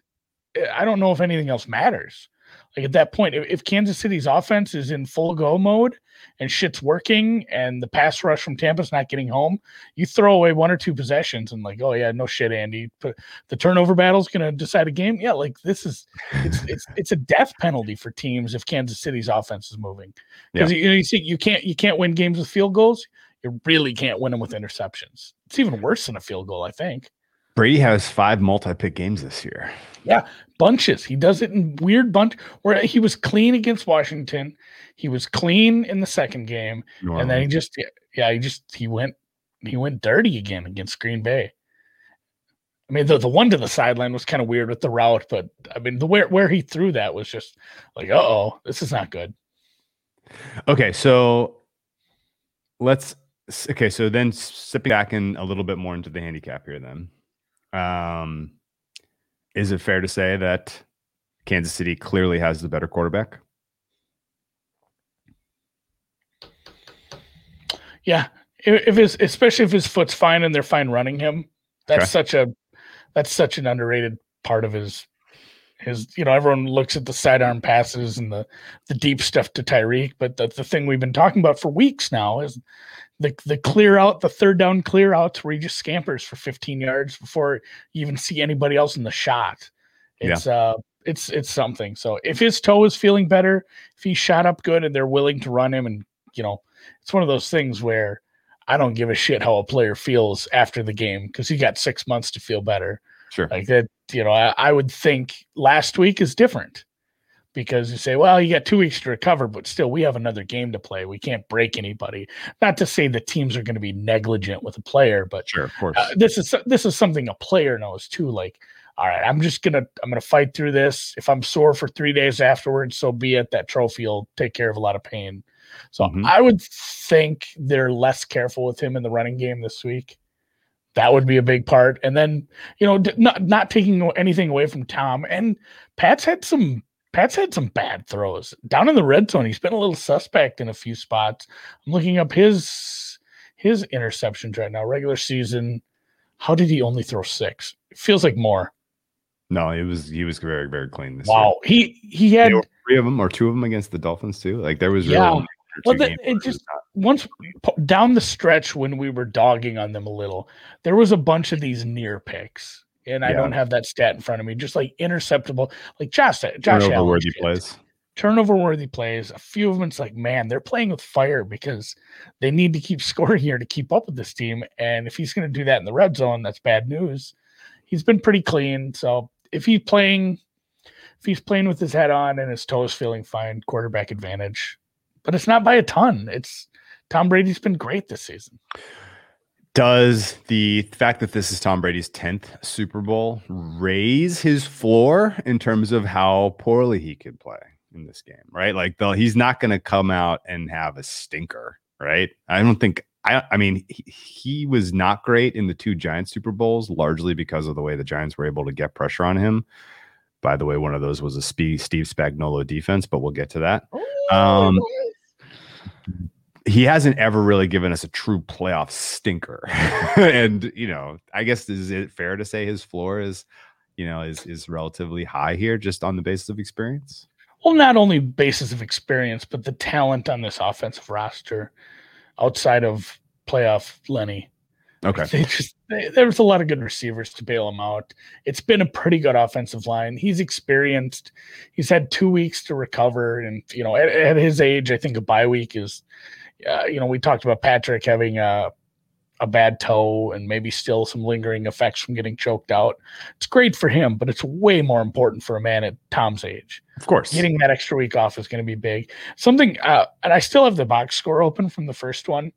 it- I don't know if anything else matters. Like at that point, if, if Kansas City's offense is in full go mode and shit's working and the pass rush from Tampa's not getting home, you throw away one or two possessions and like, oh yeah, no shit, Andy. But the turnover battle's gonna decide a game. Yeah, like this is it's it's it's a death penalty for teams if Kansas City's offense is moving. Because you know you see you can't you can't win games with field goals. You really can't win them with interceptions. It's even worse than a field goal, I think. Brady has five multi-pick games this year. Yeah, bunches. He does it in weird bunch where he was clean against Washington. He was clean in the second game, and then he just yeah, he just he went he went dirty again against Green Bay. I mean, the, the one to the sideline was kind of weird with the route, but I mean, the where where he threw that was just like, uh oh, this is not good. Okay, so let's okay, so then sipping back in a little bit more into the handicap here then. Um is it fair to say that Kansas City clearly has the better quarterback? Yeah, if, if his especially if his foot's fine and they're fine running him, that's Okay. such a that's such an underrated part of his his you know everyone looks at the sidearm passes and the the deep stuff to Tyreek, but the, the thing we've been talking about for weeks now is the the clear out the third down clear outs where he just scampers for 15 yards before you even see anybody else in the shot. Yeah. It's uh it's it's something. So if his toe is feeling better, if he shot up good and they're willing to run him and you know it's one of those things where I don't give a shit how a player feels after the game because he got six months to feel better. Sure. Like that, you know, I, I would think last week is different because you say, well, you got two weeks to recover, but still, we have another game to play. We can't break anybody. Not to say that teams are going to be negligent with a player, but Sure, of course. uh, this is this is something a player knows too. Like, all right, I'm just gonna I'm gonna fight through this. If I'm sore for three days afterwards, so be it. That trophy will take care of a lot of pain. So Mhm. I would think they're less careful with him in the running game this week. That would be a big part. And then you know, not not taking anything away from Tom and Pat's had some. Pat's had some bad throws down in the red zone. He's been a little suspect in a few spots. I'm looking up his his interceptions right now. Regular season, how did he only throw six? It feels like more. No, it was he was very very clean this Wow, he he had three of them or two of them against the Dolphins too. Like there was really Yeah. Only one or Well, the- it just- once down the stretch when we were dogging on them a little, there was a bunch of these near picks, and I don't have that stat in front of me. Just like interceptable, like Josh, uh, Josh turnover Allen worthy plays. turnover worthy plays. A few of them, it's like, man, they're playing with fire because they need to keep scoring here to keep up with this team. And if he's going to do that in the red zone, that's bad news. He's been pretty clean. So if he's playing, if he's playing with his head on and his toes feeling fine, quarterback advantage. But it's not by a ton. It's Tom Brady's been great this season. Does the fact that this is Tom Brady's 10th Super Bowl raise his floor in terms of how poorly he could play in this game, right? Like the, he's not going to come out and have a stinker, right? I don't think I I mean he, he was not great in the two Giants Super Bowls largely because of the way the Giants were able to get pressure on him. By the way, one of those was a Steve Steve Spagnuolo defense, but we'll get to that. Um, he hasn't ever really given us a true playoff stinker. and you know, I guess is it fair to say his floor is, you know, is is relatively high here just on the basis of experience? Well, not only basis of experience, but the talent on this offensive roster outside of playoff Lenny. Okay. They just they, there was a lot of good receivers to bail him out. It's been a pretty good offensive line. He's experienced. He's had two weeks to recover, and you know, at, at his age, I think a bye week is. Uh, you know, we talked about Patrick having a a bad toe and maybe still some lingering effects from getting choked out. It's great for him, but it's way more important for a man at Tom's age. Of course. Getting that extra week off is going to be big. Something, uh, and I still have the box score open from the first one.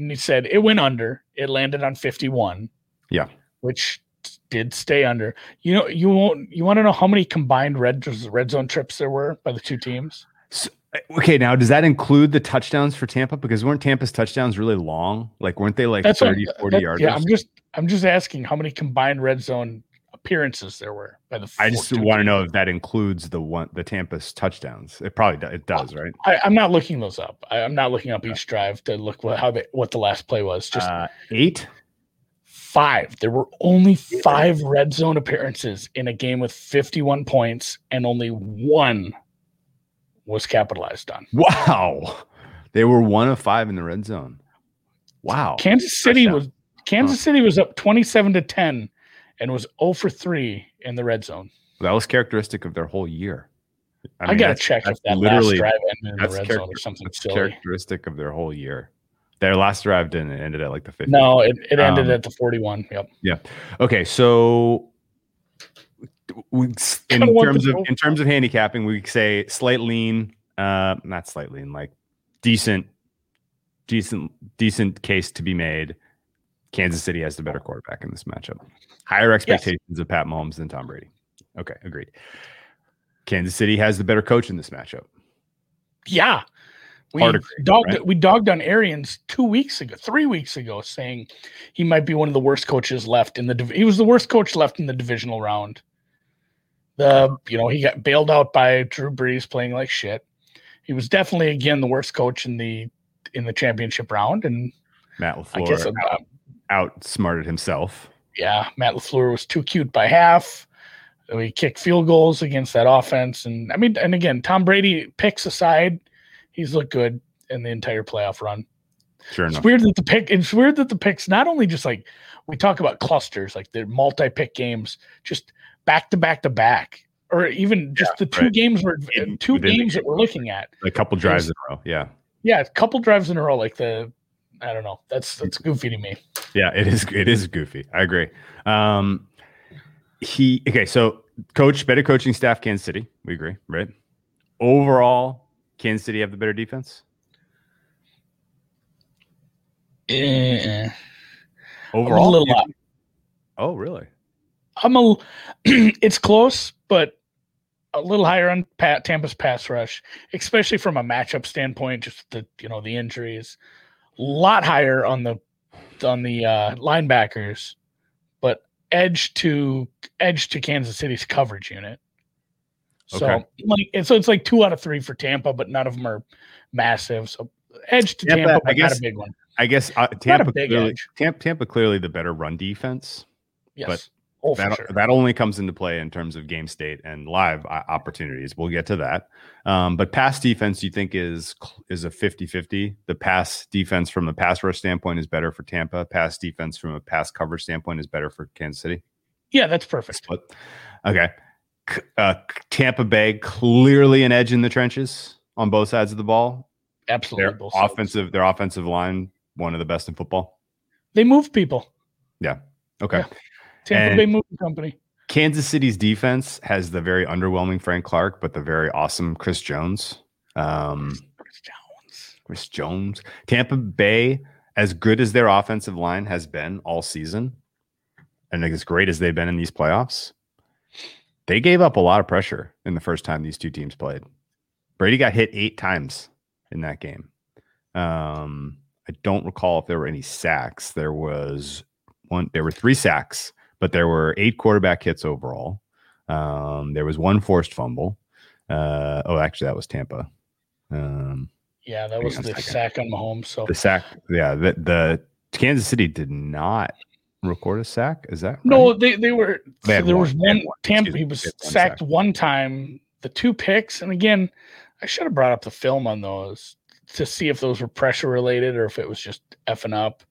And he said it went under. It landed on 51. Yeah. Which did stay under. You know, you won't, you want to know how many combined red, red zone trips there were by the two teams? okay, now does that include the touchdowns for Tampa? Because weren't Tampa's touchdowns really long? Like weren't they like That's what- 40 that- yards? Yeah, I'm just, I'm just asking how many combined red zone appearances there were by the. I just want to know if that includes the one the Tampa's touchdowns. It probably do, it does, right? I, I'm not looking those up. I, I'm not looking up each drive to look what, how they, what the last play was. Just uh, eight. five. There were only five red zone appearances in a game with 51 points, and only one was capitalized on. Wow. They were one of five in the red zone. Wow. Kansas City touchdown. was Kansas City was up 27 to 10 and was 0 for 3 in the red zone. That was characteristic of their whole year. I, mean, gotta check if that last drive ended in the red zone or something that's silly. characteristic of their whole year. Their last drive didn't ended at like the 50. No, it, it ended Um, at the 41. Yep. Yeah. Okay, so we, in terms of in terms of handicapping, we say slight lean, uh, not slight lean, like decent, decent, decent case to be made. Kansas City has the better quarterback in this matchup. Higher expectations of Pat Mahomes than Tom Brady. Okay, agreed. Kansas City has the better coach in this matchup. Yeah. We Hard dogged right? we dogged on Arians two weeks ago, three weeks ago, saying he might be one of the worst coaches left in the. div- He was the worst coach left in the divisional round. The you know he got bailed out by Drew Brees playing like shit. He was definitely again the worst coach in the in the championship round, and Matt I guess LaFleur uh, outsmarted himself. yeah, Matt Lafleur was too cute by half. Uh, we kicked field goals against that offense, and I mean, and again, Tom Brady picks aside, he's looked good in the entire playoff run. Sure enough. It's weird that the pick. It's weird that the picks not only just like we talk about clusters, like the multi-pick games, just back to back to back, or even just the two right. games we're two within the games that we're looking at. A couple drives in a row. Yeah. Yeah, a couple drives in a row, like the I don't know. That's that's goofy to me. Yeah, it is. It is goofy. I agree. Um, he okay. So, coach, better coaching staff, Kansas City. We agree, right? Overall, Kansas City have the better defense. I'm Overall, a little. uh, oh, really? I'm a. it's close, but a little higher on Pat Tampa's pass rush, especially from a matchup standpoint. Just the you know the injuries, lot higher on the on the uh, linebackers, but edge to edge to Kansas City's coverage unit. So Okay. like so it's like two out of three for Tampa, but none of them are massive. So edge to Tampa, Tampa, I but not a big one. I guess uh, Tampa clearly. Tampa, Tampa clearly the better run defense. Yes. but Oh, that, sure. that only comes into play in terms of game state and live opportunities. We'll get to that. Um, but pass defense, you think is is a 50-50? The pass defense from a pass rush standpoint is better for Tampa. Pass defense from a pass cover standpoint is better for Kansas City. Yeah, that's perfect. Split. Okay. Uh, Tampa Bay clearly an edge in the trenches on both sides of the ball. Absolutely. Their both sides. offensive, their offensive line, one of the best in football. They move people. Yeah. Okay. Yeah. Tampa And- Bay Moving Company. Kansas City's defense has the very underwhelming Frank Clark, but the very awesome Chris Jones. Um, Chris Jones. Chris Jones. Tampa Bay, as good as their offensive line has been all season, and as great as they've been in these playoffs, they gave up a lot of pressure in the first time these two teams played. Brady got hit eight times in that game. Um, I don't recall if there were any sacks. There was one. There were three sacks, but there were eight quarterback hits overall. Um, there was one forced fumble. Uh, oh, actually, that was Tampa. Um, Yeah, that was the sack on Mahomes. So the sack, yeah. The, the Kansas City did not record a sack. Is that no, they they were. They so there one. was one. one. Tampa. He was one sacked sack. one time. The two picks, and again, I should have brought up the film on those to see if those were pressure related or if it was just effing up.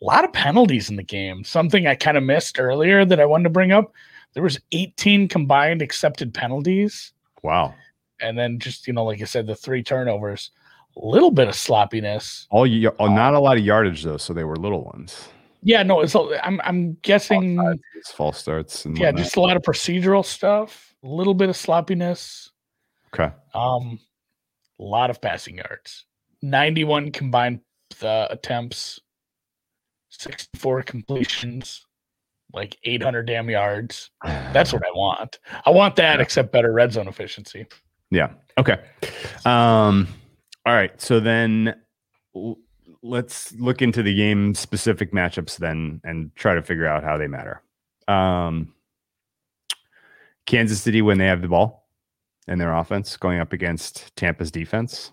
A lot of penalties in the game. Something I kind of missed earlier that I wanted to bring up. There was 18 combined accepted penalties. Wow. and then just you know like i said the three turnovers a little bit of sloppiness All you, oh, not a lot of yardage though, so they were little ones. yeah no it's i'm i'm guessing It's false starts and yeah whatnot. just a lot of procedural stuff a little bit of sloppiness okay. um a lot of passing yards 91 combined uh, attempts 64 completions like 800 damn yards that's what i want i want that except better red zone efficiency Yeah. Okay. Um, all right. So then l- let's look into the game specific matchups then and try to figure out how they matter. Um, Kansas City, when they have the ball and their offense going up against Tampa's defense.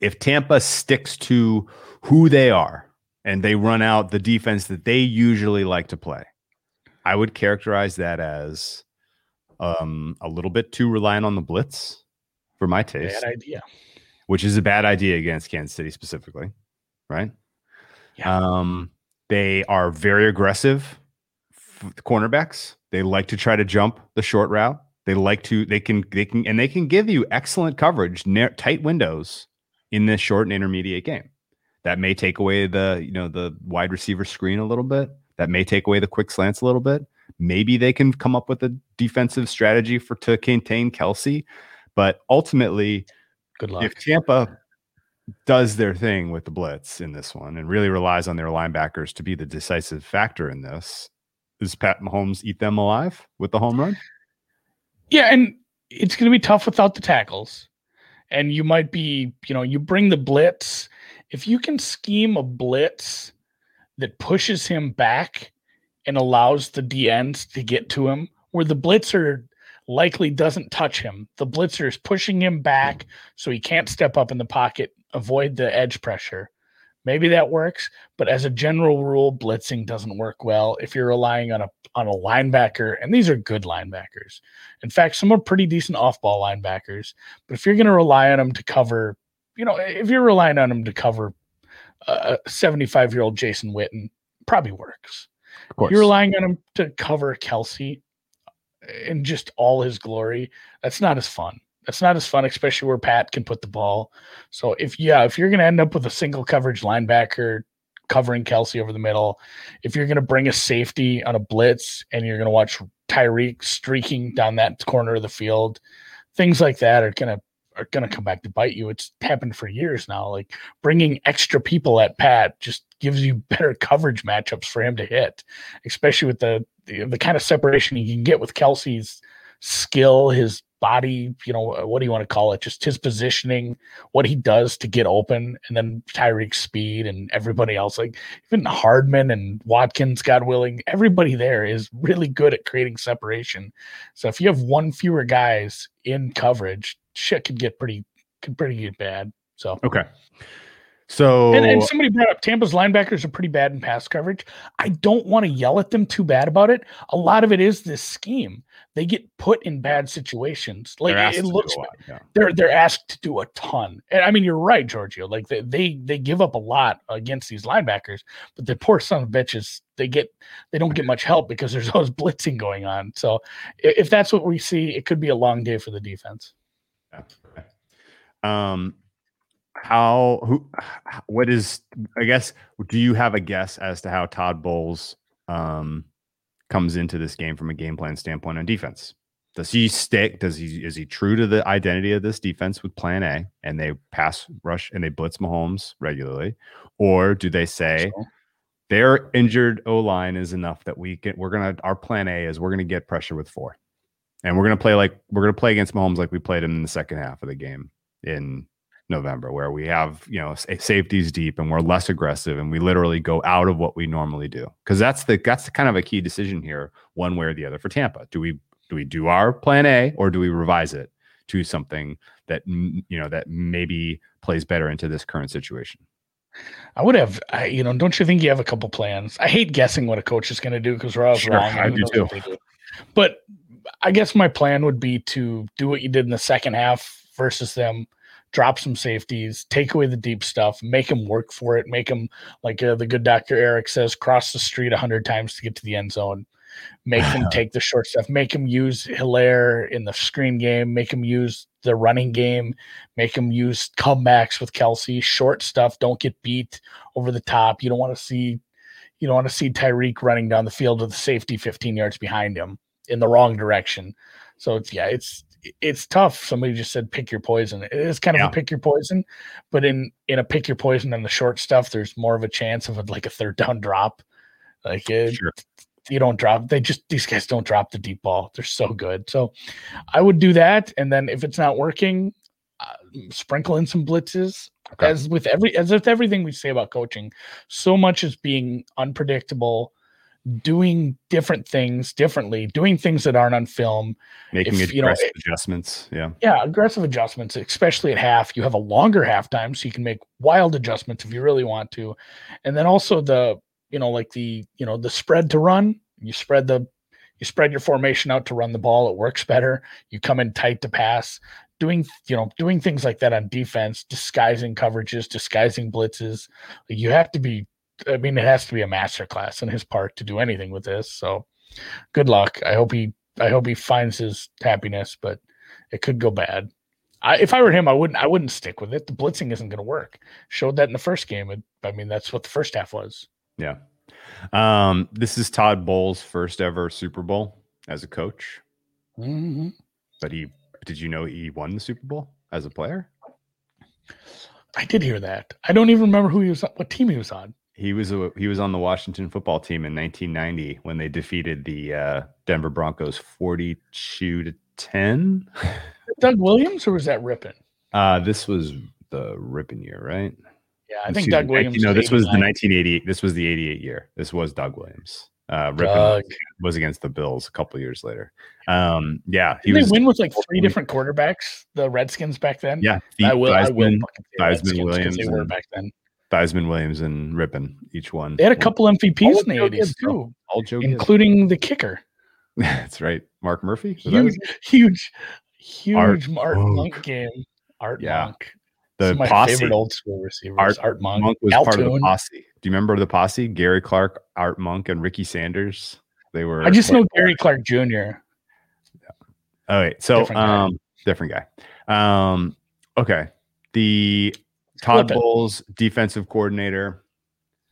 If Tampa sticks to who they are and they run out the defense that they usually like to play, I would characterize that as um, a little bit too reliant on the blitz for my taste, bad idea which is a bad idea against Kansas City specifically, right? Yeah. Um, they are very aggressive f- cornerbacks. They like to try to jump the short route. They like to they can they can and they can give you excellent coverage, near, tight windows in this short and intermediate game. That may take away the you know the wide receiver screen a little bit. That may take away the quick slants a little bit. Maybe they can come up with a defensive strategy for to contain Kelsey, but ultimately, good luck if Tampa does their thing with the blitz in this one and really relies on their linebackers to be the decisive factor in this, does Pat Mahomes eat them alive with the home run? Yeah, and it's going to be tough without the tackles. And you might be, you know, you bring the blitz. If you can scheme a blitz that pushes him back and allows the D ends to get to him, where the blitzer likely doesn't touch him, the blitzer is pushing him back so he can't step up in the pocket, avoid the edge pressure. Maybe that works, but as a general rule, blitzing doesn't work well if you're relying on a on a linebacker, and these are good linebackers. In fact, some are pretty decent off-ball linebackers. But if you're going to rely on them to cover, you know, if you're relying on him to cover uh, a 75 year old Jason Witten, probably works. Of course. You're relying on him to cover Kelsey uh, in just all his glory. That's not as fun. That's not as fun, especially where Pat can put the ball. So if yeah, if you're going to end up with a single coverage linebacker covering Kelsey over the middle, if you're going to bring a safety on a blitz and you're going to watch Tyreek streaking down that corner of the field, things like that are going to are going to come back to bite you. It's happened for years now. Like bringing extra people at Pat just gives you better coverage matchups for him to hit, especially with the the, the kind of separation you can get with Kelsey's skill, his body, you know, what do you want to call it? Just his positioning, what he does to get open, and then Tyreek's speed and everybody else. Like even Hardman and Watkins, God willing, everybody there is really good at creating separation. So if you have one fewer guys in coverage, shit could get pretty could pretty get bad. So Okay. So And, and somebody brought up Tampa's linebackers are pretty bad in pass coverage. I don't want to yell at them too bad about it. A lot of it is this scheme. They get put in bad situations. Like they're it, asked it to do looks a lot, yeah. they're they're asked to do a ton. And I mean, you're right, Giorgio. Like they they, they give up a lot against these linebackers, but the poor son of bitches, they get they don't get much help because there's always blitzing going on. So if that's what we see, it could be a long day for the defense. Um, how who what is I guess do you have a guess as to how Todd Bowles um comes into this game from a game plan standpoint on defense? Does he stick? Does he is he true to the identity of this defense with Plan A and they pass rush and they blitz Mahomes regularly, or do they say So, their injured O line is enough that we can we're gonna our Plan A is we're gonna get pressure with four, and we're gonna play like we're gonna play against Mahomes like we played him in the second half of the game in November, where we have you know sa- safeties deep and we're less aggressive and we literally go out of what we normally do because that's the that's kind of a key decision here, one way or the other for Tampa. Do we do we do our plan A or do we revise it to something that you know that maybe plays better into this current situation? I would have, I, you know, don't you think you have a couple plans? I hate guessing what a coach is going to do because we're always Sure, wrong. I do too. But I guess my plan would be to do what you did in the second half versus them, drop some safeties, take away the deep stuff, make them work for it, make them, like uh, the good Dr. Eric says, cross the street a hundred times to get to the end zone. Make them take the short stuff. Make them use Helaire in the screen game. Make them use the running game. Make them use comebacks with Kelsey. Short stuff. Don't get beat over the top. You don't want to see, you don't want to see Tyreek running down the field with the safety 15 yards behind him in the wrong direction. So it's yeah, it's it's tough. Somebody just said pick your poison. It is kind of Yeah. a pick your poison, but in in a pick your poison and the short stuff, there's more of a chance of a, like a third down drop. Like it, Sure. you don't drop. They just these guys don't drop the deep ball. They're so good. So I would do that, and then if it's not working, uh, sprinkle in some blitzes. Okay. As with every as with everything we say about coaching, so much is being unpredictable, doing different things differently, doing things that aren't on film. Making If, you know, adjustments. Yeah. Yeah, aggressive adjustments, especially at half. You have a longer halftime, so you can make wild adjustments if you really want to. And then also the, you know, like the, you know, the spread to run. You spread the you spread your formation out to run the ball, it works better. You come in tight to pass. Doing, you know, doing things like that on defense, disguising coverages, disguising blitzes. You have to be I mean, it has to be a masterclass on his part to do anything with this. So good luck. I hope he I hope he finds his happiness, but it could go bad. I, if I were him, I wouldn't. I wouldn't stick with it. The blitzing isn't going to work. Showed that in the first game. It, I mean, that's what the first half was. Yeah. Um, this is Todd Bowles' first ever Super Bowl as a coach, Mm-hmm. but he did you know he won the Super Bowl as a player? I did hear that. I don't even remember who he was. on- What team he was on? He was a, he was on the Washington football team in 1990 when they defeated the uh, Denver Broncos 42 to 10. Doug Williams or was that Rypien? Uh, this was the Rypien year, right? Yeah, I Excuse think me, Doug Williams. You know, this was the 1988. This was the 88 year. This was Doug Williams. Uh, Rypien Doug. was against the Bills a couple years later. Um, yeah, he Did was. they win with like three different quarterbacks? The Redskins back then. Yeah, I will. I will. Theismann, say Theismann, Redskins Williams, They were back then. Theismann, Williams, and Rypien. Each one. They had a won. couple MVPs in the eighties too, All including the kicker. That's right. Mark Murphy. Was that his Huge, huge, Art huge Art, Monk. Monk game. Art Yeah. Monk. The my posse. favorite old school receivers. Art Art, Monk. Monk was part of the posse. Do you remember the posse? Gary Clark, Art Monk, and Ricky Sanders. They were. I just know Gary Clark Jr. All right. So, Different guy. um, different guy. Um, okay. The Todd. Bowles, defensive coordinator.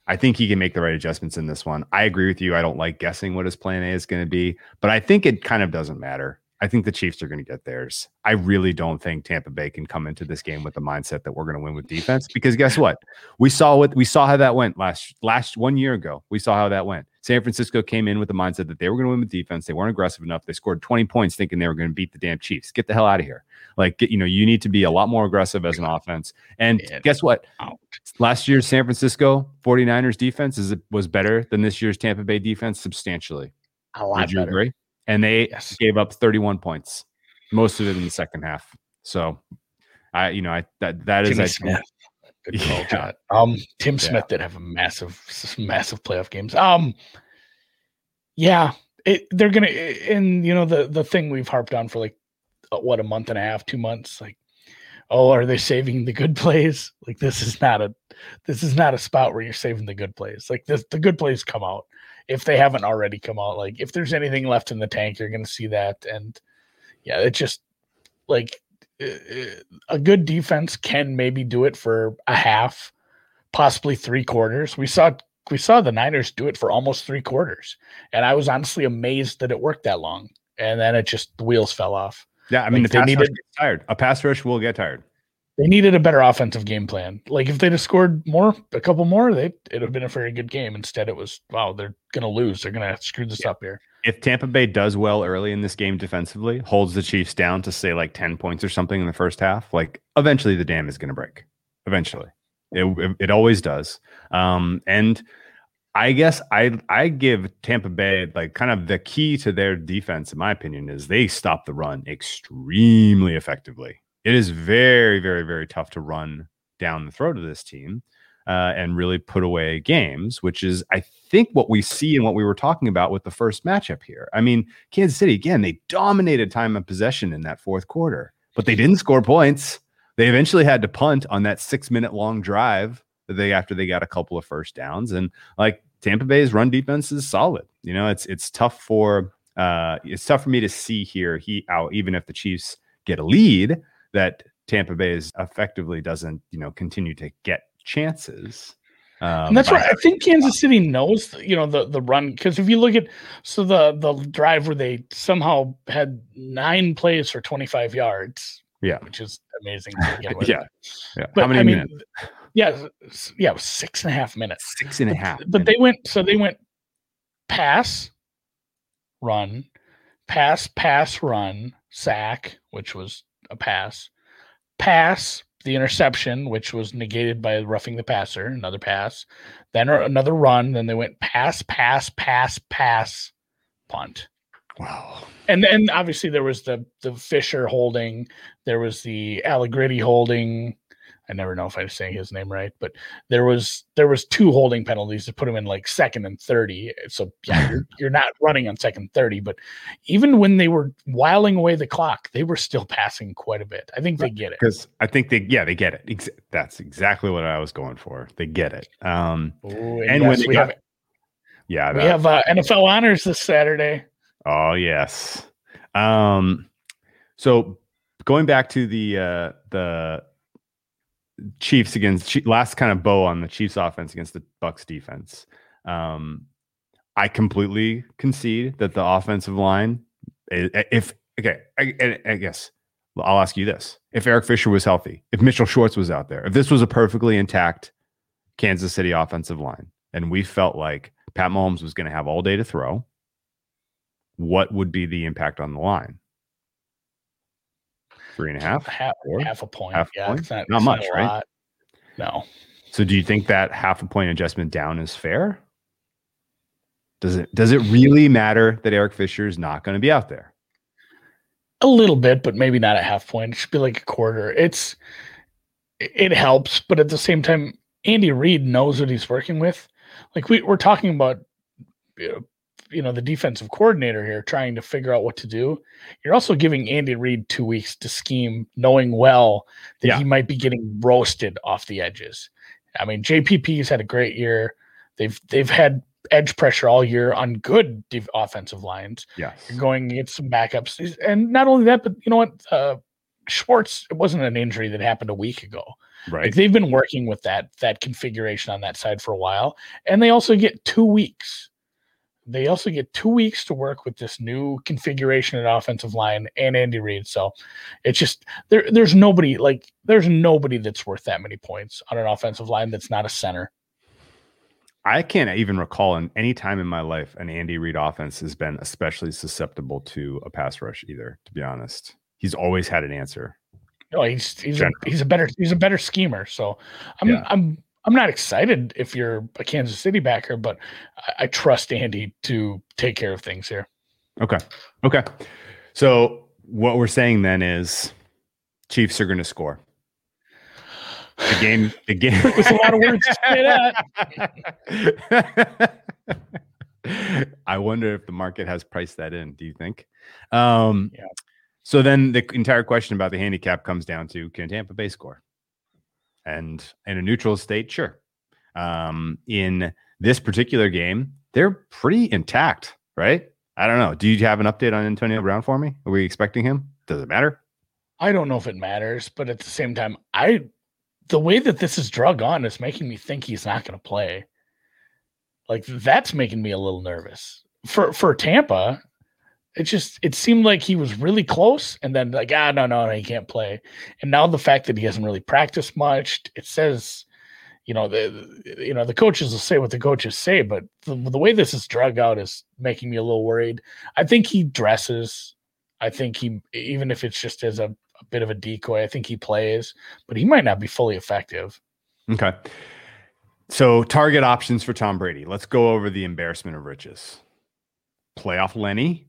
I think he can make the right adjustments in this one. I agree with you. I don't like guessing what his plan A is going to be, but I think it kind of doesn't matter. I think the Chiefs are going to get theirs. I really don't think Tampa Bay can come into this game with the mindset that we're going to win with defense because guess what? We saw what we saw how that went last last one year ago. We saw how that went. San Francisco came in with the mindset that they were going to win with defense. They weren't aggressive enough. They scored 20 points thinking they were going to beat the damn Chiefs. Get the hell out of here. Like, get, you know, you need to be a lot more aggressive as an offense. And Get guess what? out. Last year's San Francisco 49ers defense is was better than this year's Tampa Bay defense substantially. A lot Would you better. agree? And they Yes. gave up 31 points, most of it in the second half. So, I, you know, I that that is Jimmy I, Smith. Good call, Yeah. Um, Tim Yeah. Smith did have a massive, massive playoff games. Um, yeah, it, they're gonna, and you know the the thing we've harped on for like what a month and a half, two months. Like, oh, are they saving the good plays? Like this is not a, this is not a spot where you're saving the good plays. Like this, the good plays come out if they haven't already come out. Like if there's anything left in the tank, you're gonna see that. And yeah, it just like uh, a good defense can maybe do it for a half, possibly three quarters. We saw we saw the Niners do it for almost three quarters, and I was honestly amazed that it worked that long. And then it just the wheels fell off. Yeah, I mean, Like, the they pass rush needed- gets tired. A pass rush will get tired. They needed a better offensive game plan. Like if they'd have scored more, a couple more, they it'd have been a very good game. Instead, it was wow, they're gonna lose. They're gonna screw this up here. If Tampa Bay does well early in this game defensively, holds the Chiefs down to say like 10 points or something in the first half, like eventually the dam is going to break. Eventually. It, it, it always does. Um, and I guess I I give Tampa Bay like kind of the key to their defense, in my opinion, is they stop the run extremely effectively. It is very, very, very tough to run down the throat of this team uh, and really put away games, which is, I think, what we see and what we were talking about with the first matchup here. I mean, Kansas City, again, they dominated time of possession in that fourth quarter, but they didn't score points. They eventually had to punt on that six minute long drive that they after they got a couple of first downs. And like Tampa Bay's run defense is solid. You know, it's it's tough for uh it's tough for me to see here he out even if the Chiefs get a lead that Tampa Bay is effectively doesn't, you know, continue to get chances. Um, and that's by why I think Kansas City knows, you know, the the run because if you look at so the the drive where they somehow had nine plays for 25 yards, Yeah. which is amazing. to begin with. Yeah. Yeah. but How many I mean, minutes? Yeah, yeah, six and a half minutes. Six and a half. But- But they went so they went pass, run, pass, pass, run, sack, which was a pass, pass, the interception, which was negated by roughing the passer, another pass, then another run, then they went pass, pass, pass, pass, punt. wow. And then obviously there was the the Fisher holding, there was the Allegretti holding. I never know if I'm saying his name right, but there was there was two holding penalties to put him in like second and thirty. So yeah, you're, you're not running on second thirty, but even when they were whiling away the clock, they were still passing quite a bit. I think they get it. Because I think they, yeah, they get it. That's exactly what I was going for. They get it. Um, Ooh, and when yes, they we got- have yeah, we that- have uh, NFL honors this Saturday. Oh yes. Um so going back to the uh the Chiefs against last kind of bow on the Chiefs offense against the Bucs defense. Um I completely concede that the offensive line if okay, I- I guess I'll ask you this. If Eric Fisher was healthy, if Mitchell Schwartz was out there, if this was a perfectly intact Kansas City offensive line and we felt like Pat Mahomes was going to have all day to throw, what would be the impact on the line? Three and a half. Half, Four? half a point. Half yeah, point? it's not, Not it's much, a right? lot. No. So do you think that half a point adjustment down is fair? Does it does it really matter that Eric Fisher is not going to be out there? a little bit, but maybe not a half point. It should be like a quarter. It's it helps, but at the same time, Andy Reid knows what he's working with. Like we, we're talking about, you know, you know, the defensive coordinator here trying to figure out what to do. You're also giving Andy Reid two weeks to scheme, knowing well that Yeah. he might be getting roasted off the edges. I mean, JPP's had a great year. They've they've had edge pressure all year on good def- offensive lines. Yes. You're going against some backups. And not only that, but you know what? Uh, Schwartz, it wasn't an injury that happened a week ago. Right. Like they've been working with that that configuration on that side for a while. And they also get two weeks. They also get two weeks to work with this new configuration at offensive line and Andy Reid. So it's just there there's nobody like there's nobody that's worth that many points on an offensive line that's not a center. I can't even recall in any time in my life an Andy Reid offense has been especially susceptible to a pass rush either, to be honest. He's always had an answer. No, he's he's a, he's a better he's a better schemer. So I'm Yeah. I'm I'm not excited if you're a Kansas City backer, but I, I trust Andy to take care of things here. Okay. Okay. So what we're saying then is Chiefs are going to score. the game, the game. Took us a lot of words to say that. I wonder if the market has priced that in. Do you think? Um, Yeah. So then the entire question about the handicap comes down to can Tampa Bay score? And in a neutral state, sure. Um, in this particular game, they're pretty intact, right? I don't know. Do you have an update on Antonio Brown for me? Are we expecting him? Does it matter? I don't know if it matters, but at the same time, I the way that this is drug on is making me think he's not going to play. Like that's making me a little nervous for for Tampa. It just it seemed like he was really close, and then like ah no no no he can't play, and now the fact that he hasn't really practiced much, it says, you know the you know the coaches will say what the coaches say, but the, the way this is drug out is making me a little worried. I think he dresses. I think he even if it's just as a, a bit of a decoy, I think he plays, but he might not be fully effective. Okay. So target options for Tom Brady. Let's go over the embarrassment of riches. Playoff Lenny,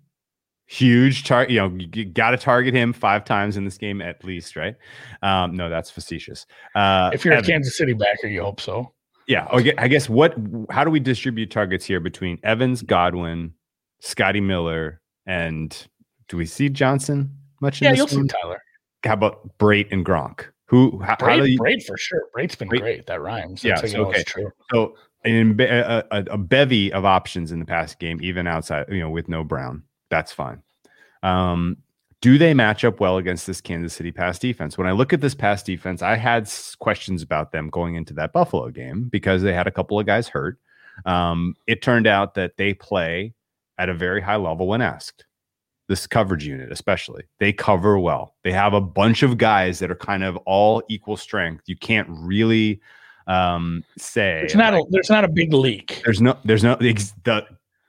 huge target. You know, you got to target him five times in this game at least, right? Um, no, that's facetious. Uh, If you're Evan- a Kansas City backer, you hope so. yeah. Okay. I guess what? How do we distribute targets here between Evans, Godwin, Scotty Miller, and do we see Johnson much? in Yeah, you'll see? Tyler. How about Brate and Gronk? Who? How, how do Brate, you? Brate for sure. Brate's been Brate- great. That rhymes. Yeah, so, okay. true. So in be- a, a, a bevy of options in the past game, even outside, you know, with no Brown, that's fine. Um, do they match up well against this Kansas City pass defense? When I look at this pass defense, I had questions about them going into that Buffalo game because they had a couple of guys hurt. Um, it turned out that they play at a very high level when asked. This coverage unit, especially, they cover well. They have a bunch of guys that are kind of all equal strength. You can't really um, say It's not a there's not a big leak. there's no there's no ex- the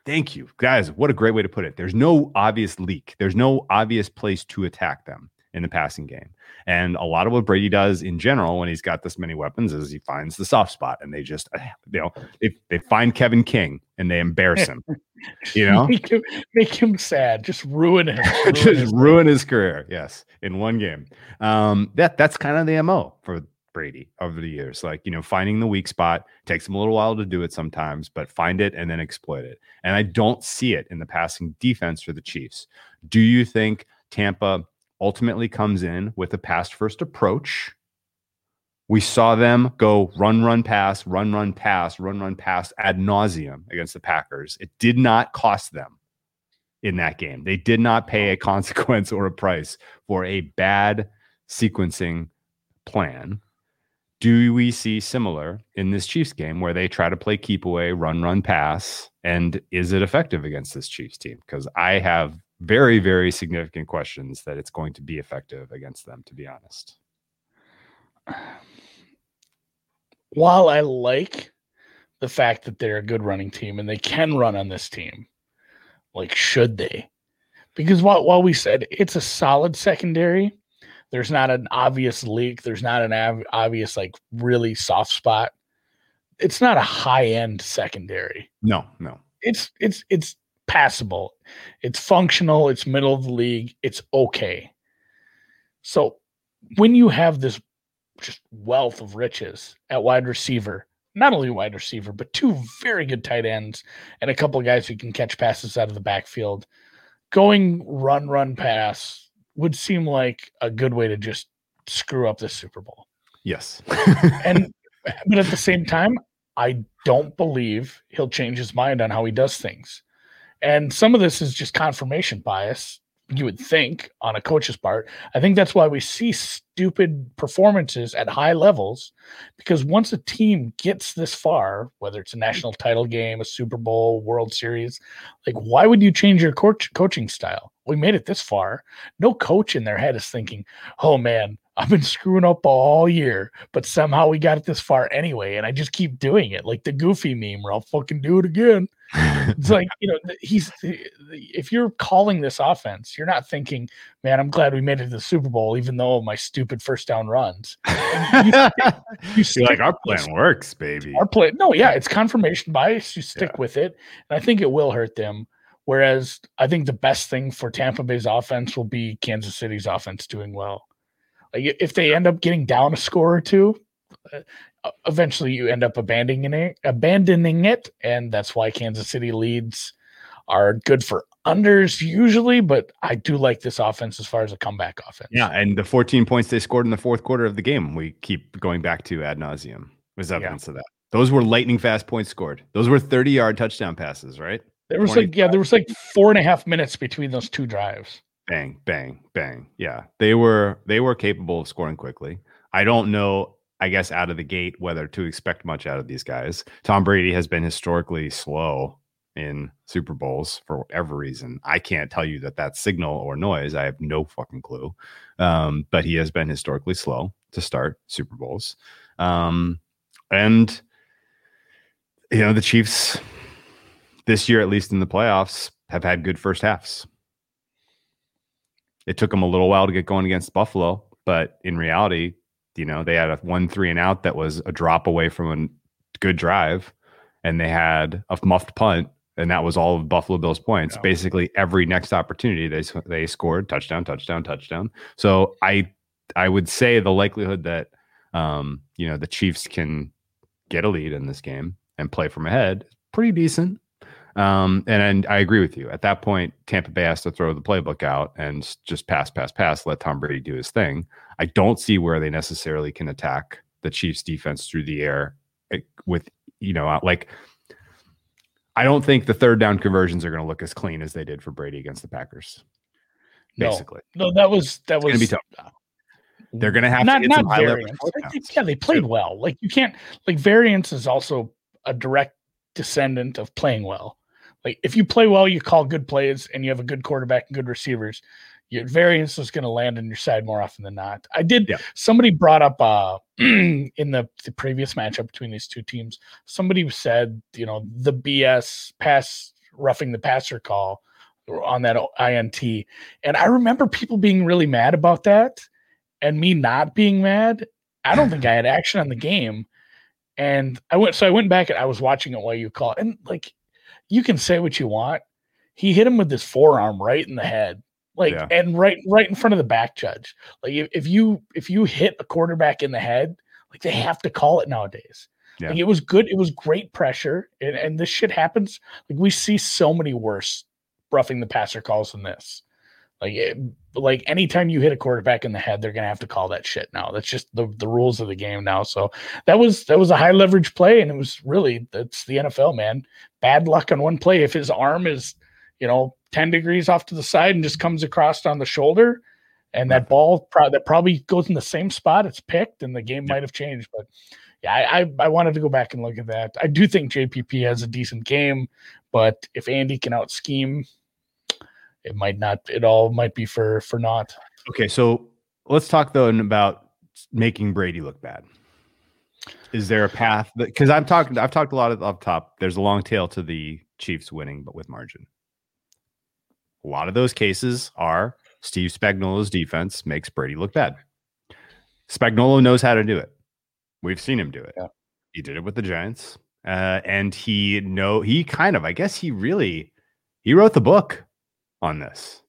thank you. Guys what a great way to put it. There's no obvious leak. There's no obvious place to attack them in the passing game. And a lot of what brady does in general when he's got this many weapons is he finds the soft spot and they just you know they, they find kevin king and they embarrass him you know? Make him make him sad. Just ruin him. Ruin just his- ruin his career. Yes in one game. Um that that's kind of the mo for brady over the years like you know finding the weak spot takes him a little while to do it sometimes but find it and then exploit it and i don't see it in the passing defense for the chiefs do you think tampa ultimately comes in with a pass first approach we saw them go run, run, pass, run, run, pass, run, run, pass ad nauseum against the Packers. It did not cost them in that game. They did not pay a consequence or a price for a bad sequencing plan. Do we see similar in this Chiefs game where they try to play keep away, run, run, pass? And is it effective against this Chiefs team? Because I have very, very significant questions that it's going to be effective against them, to be honest. While I like the fact that they're a good running team and they can run on this team, like should they? Because while while we said it's a solid secondary, there's not an obvious leak. There's not an av- obvious like really soft spot. It's not a high end secondary. No, no. it's it's it's passable. It's functional. It's middle of the league. It's okay. So when you have this just wealth of riches at wide receiver, not only wide receiver, but two very good tight ends and a couple of guys who can catch passes out of the backfield, going run, run, pass would seem like a good way to just screw up the Super Bowl. Yes. and but at the same time i don't believe he'll change his mind on how he does things. And some of this is just confirmation bias you would think on a coach's part. I think that's why we see stupid performances at high levels because once a team gets this far whether it's a national title game a super bowl world series like why would you change your coach coaching style? We made it this far. No coach in their head is thinking oh man I've been screwing up all year, but somehow we got it this far anyway, and I just keep doing it, like the Goofy meme, where I'll fucking do it again. It's like you know, he's if you're calling this offense, you're not thinking, "Man, I'm glad we made it to the Super Bowl, even though my stupid first down runs." You You're stick like, our plan works, baby. our plan, No, yeah, it's confirmation bias. You stick Yeah. with it, and I think it will hurt them. Whereas I think the best thing for Tampa Bay's offense will be Kansas City's offense doing well. Like if they end up getting down a score or two, Uh, uh, eventually you end up abandoning it, abandoning it, and that's why Kansas City leads are good for unders usually. But I do like this offense as far as a comeback offense. Yeah, and the 14 points they scored in the fourth quarter of the game, we keep going back to ad nauseum was evidence yeah. of that. Those were lightning fast points scored. Those were 30 yard touchdown passes, right? There was like yeah, there was like four and a half minutes between those two drives. Bang, bang, bang. Yeah, they were they were capable of scoring quickly. I don't know, I guess, out of the gate whether to expect much out of these guys. Tom Brady has been historically slow in Super Bowls for whatever reason. I can't tell you that that's signal or noise. I have no fucking clue. Um, but he has been historically slow to start Super Bowls. Um, and you know, the Chiefs this year, at least in the playoffs, have had good first halves. It took them a little while to get going against Buffalo, but in reality, you know, they had a one three and out that was a drop away from a good drive, and they had a muffed punt, and that was all of Buffalo Bills points. Yeah. Basically, every next opportunity they they scored touchdown, touchdown, touchdown. So I I would say the likelihood that um, you know the Chiefs can get a lead in this game and play from ahead pretty decent. Um, and, and I agree with you. At that point, Tampa Bay has to throw the playbook out and just pass, pass, pass, let Tom Brady do his thing. I don't see where they necessarily can attack the Chiefs defense through the air eh, with, you know, like I don't think the third down conversions are going to look as clean as they did for Brady against the Packers. Basically. No, no that was that it's was going to be tough. They're going to have not, to not variance. yeah, they played well. Like you can't like variance is also a direct descendant of playing well. Like if you play well, you call good plays, and you have a good quarterback and good receivers. Your variance is going to land on your side more often than not. I did. Yeah. Somebody brought up uh, in the, the previous matchup between these two teams. Somebody said, you know, the BS pass roughing the passer call on that INT, and I remember people being really mad about that, and me not being mad. I don't think I had action on the game, and I went. So I went back and I was watching it while you call, and like you can say what you want. He hit him with his forearm right in the head, like yeah. and right right in front of the back judge. Like if, if you if you hit a quarterback in the head, like they have to call it nowadays. Yeah. Like it was good. It was great pressure, and, and this shit happens. Like we see so many worse roughing the passer calls than this. Like it, like anytime you hit a quarterback in the head, they're gonna have to call that shit now. That's just the, the rules of the game now. So that was that was a high leverage play, and it was really that's the NFL, man. Bad luck on one play. If his arm is, you know, 10 degrees off to the side and just comes across on the shoulder, and that ball pro- that probably goes in the same spot, it's picked, and the game might have changed. But yeah, I, I I wanted to go back and look at that. I do think JPP has a decent game, but if Andy can out scheme it might not it all might be for for naught. Okay, so let's talk though about making Brady look bad. Is there a path because I'm talking I've talked a lot of up top. There's a long tail to the Chiefs winning, but with margin. A lot of those cases are Steve Spagnuolo's defense makes Brady look bad. Spagnuolo knows how to do it. We've seen him do it. Yeah. He did it with the Giants, uh, and he know he kind of I guess he really he wrote the book on this.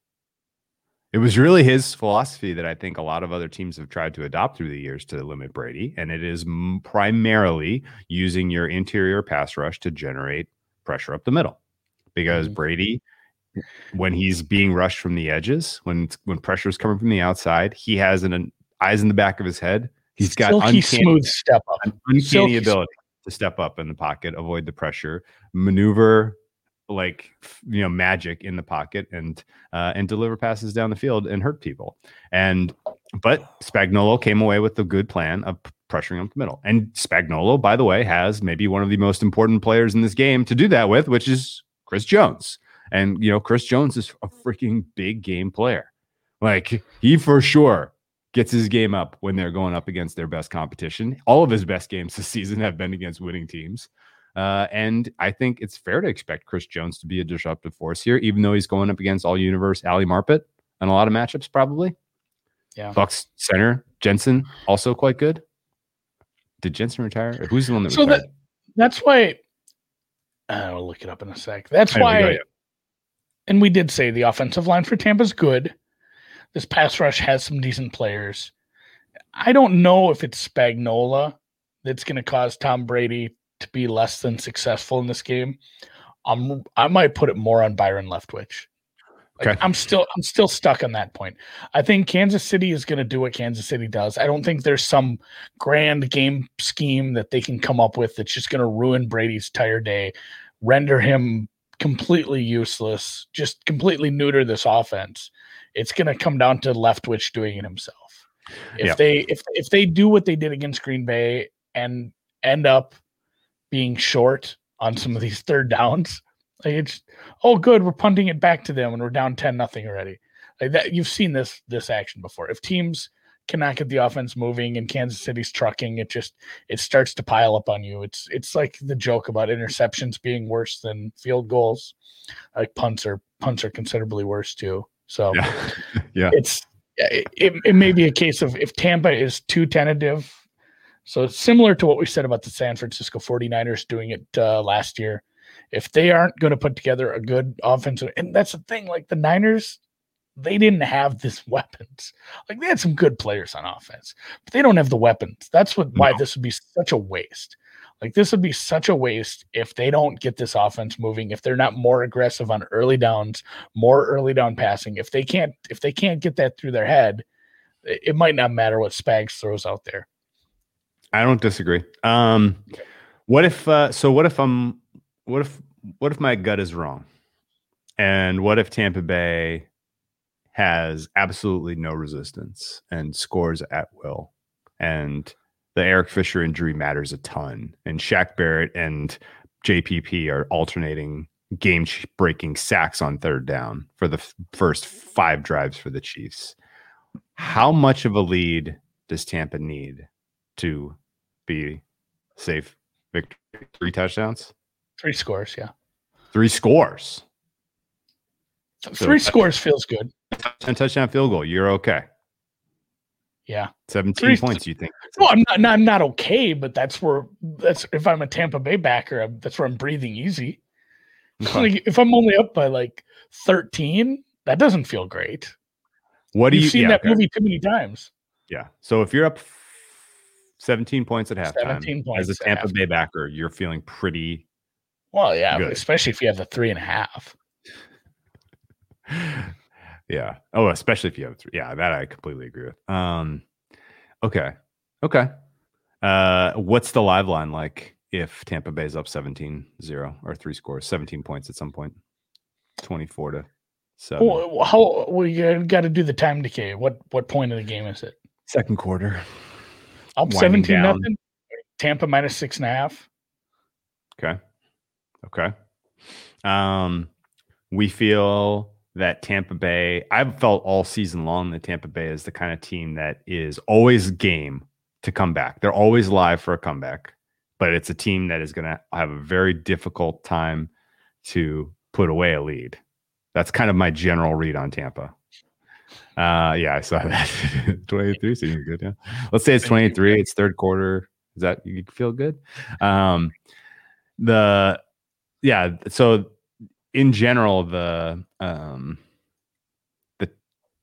It was really his philosophy that I think a lot of other teams have tried to adopt through the years to limit Brady, and it is m- primarily using your interior pass rush to generate pressure up the middle. Because mm-hmm. Brady, when he's being rushed from the edges, when when pressure is coming from the outside, he has an, an eyes in the back of his head. He's got Silky uncanny, smooth step up, uncanny Silky ability to step up in the pocket, avoid the pressure, maneuver like you know magic in the pocket and uh, and deliver passes down the field and hurt people. And but Spagnuolo came away with a good plan of pressuring up the middle. And Spagnuolo, by the way, has maybe one of the most important players in this game to do that with, which is Chris Jones. And you know, Chris Jones is a freaking big game player. Like he for sure gets his game up when they're going up against their best competition. All of his best games this season have been against winning teams. Uh, and I think it's fair to expect Chris Jones to be a disruptive force here, even though he's going up against all universe Ali Marpet and a lot of matchups, probably. Yeah. Bucs center, Jensen, also quite good. Did Jensen retire? Or who's the one that so retired? That, that's why I'll look it up in a sec. That's why and we did say the offensive line for Tampa is good. This pass rush has some decent players. I don't know if it's Spagnuolo that's going to cause Tom Brady to be less than successful in this game, I'm I might put it more on Byron Leftwich. Like, Okay. I'm still I'm still stuck on that point. I think Kansas City is going to do what Kansas City does. I don't think there's some grand game scheme that they can come up with that's just going to ruin Brady's entire day, render him completely useless, just completely neuter this offense. It's going to come down to Leftwich doing it himself. If Yeah. they if if they do what they did against Green Bay and end up being short on some of these third downs, like it's oh good, we're punting it back to them and we're down 10 nothing already. Like that you've seen this this action before. If teams cannot get the offense moving and Kansas City's trucking, it just it starts to pile up on you. It's it's like the joke about interceptions being worse than field goals. Like punts are punts are considerably worse too. So Yeah. yeah. it's it, it, it may be a case of if Tampa is too tentative. So it's similar to what we said about the San Francisco 49ers doing it uh, last year. If they aren't going to put together a good offensive, and that's the thing, like the Niners, they didn't have this weapons. Like they had some good players on offense, but they don't have the weapons. That's what why No. this would be such a waste. Like this would be such a waste if they don't get this offense moving, if they're not more aggressive on early downs, more early down passing. If they can't, if they can't get that through their head, it, it might not matter what Spags throws out there. I don't disagree. Um, what if? Uh, so what if I'm? What if? What if my gut is wrong? And what if Tampa Bay has absolutely no resistance and scores at will? And the Eric Fisher injury matters a ton. And Shaq Barrett and JPP are alternating game breaking sacks on third down for the f- first five drives for the Chiefs. How much of a lead does Tampa need to be safe victory? Three touchdowns, Three scores, yeah. three scores, So- Three scores feels good. and touchdown field goal. You're okay. Yeah. 17 Three- points, you think? Well, I'm not, not not okay, but that's where that's if I'm a Tampa Bay backer, I'm, that's where I'm breathing easy. Okay. Like if I'm only up by like 13, that doesn't feel great. What do You've you seen yeah, that okay. movie too many times. Yeah. So if you're up 17 points at halftime 17 as a Tampa. Bay backer, you're feeling pretty Well, yeah, Good. especially if you have the three and a half. Yeah. Oh, especially if you have three. Yeah, that I completely agree with. Um, okay. Okay. Uh, what's the live line like if Tampa Bay's up 17 0 or three scores, 17 points at some point, 24 to seven? Well, how we got to do the time decay. What what point of the game is it? Second quarter. Up Winding 17 down. nothing. Tampa minus six and a half. Okay. Okay. Um, we feel that Tampa Bay, I've felt all season long that Tampa Bay is the kind of team that is always game to come back. They're always live for a comeback, but it's a team that is going to have a very difficult time to put away a lead. That's kind of my general read on Tampa. Uh, yeah, I saw that. 23 seems good. Yeah. Let's say it's 23. It's third quarter. Is that you feel good? Um, the yeah so in general the um the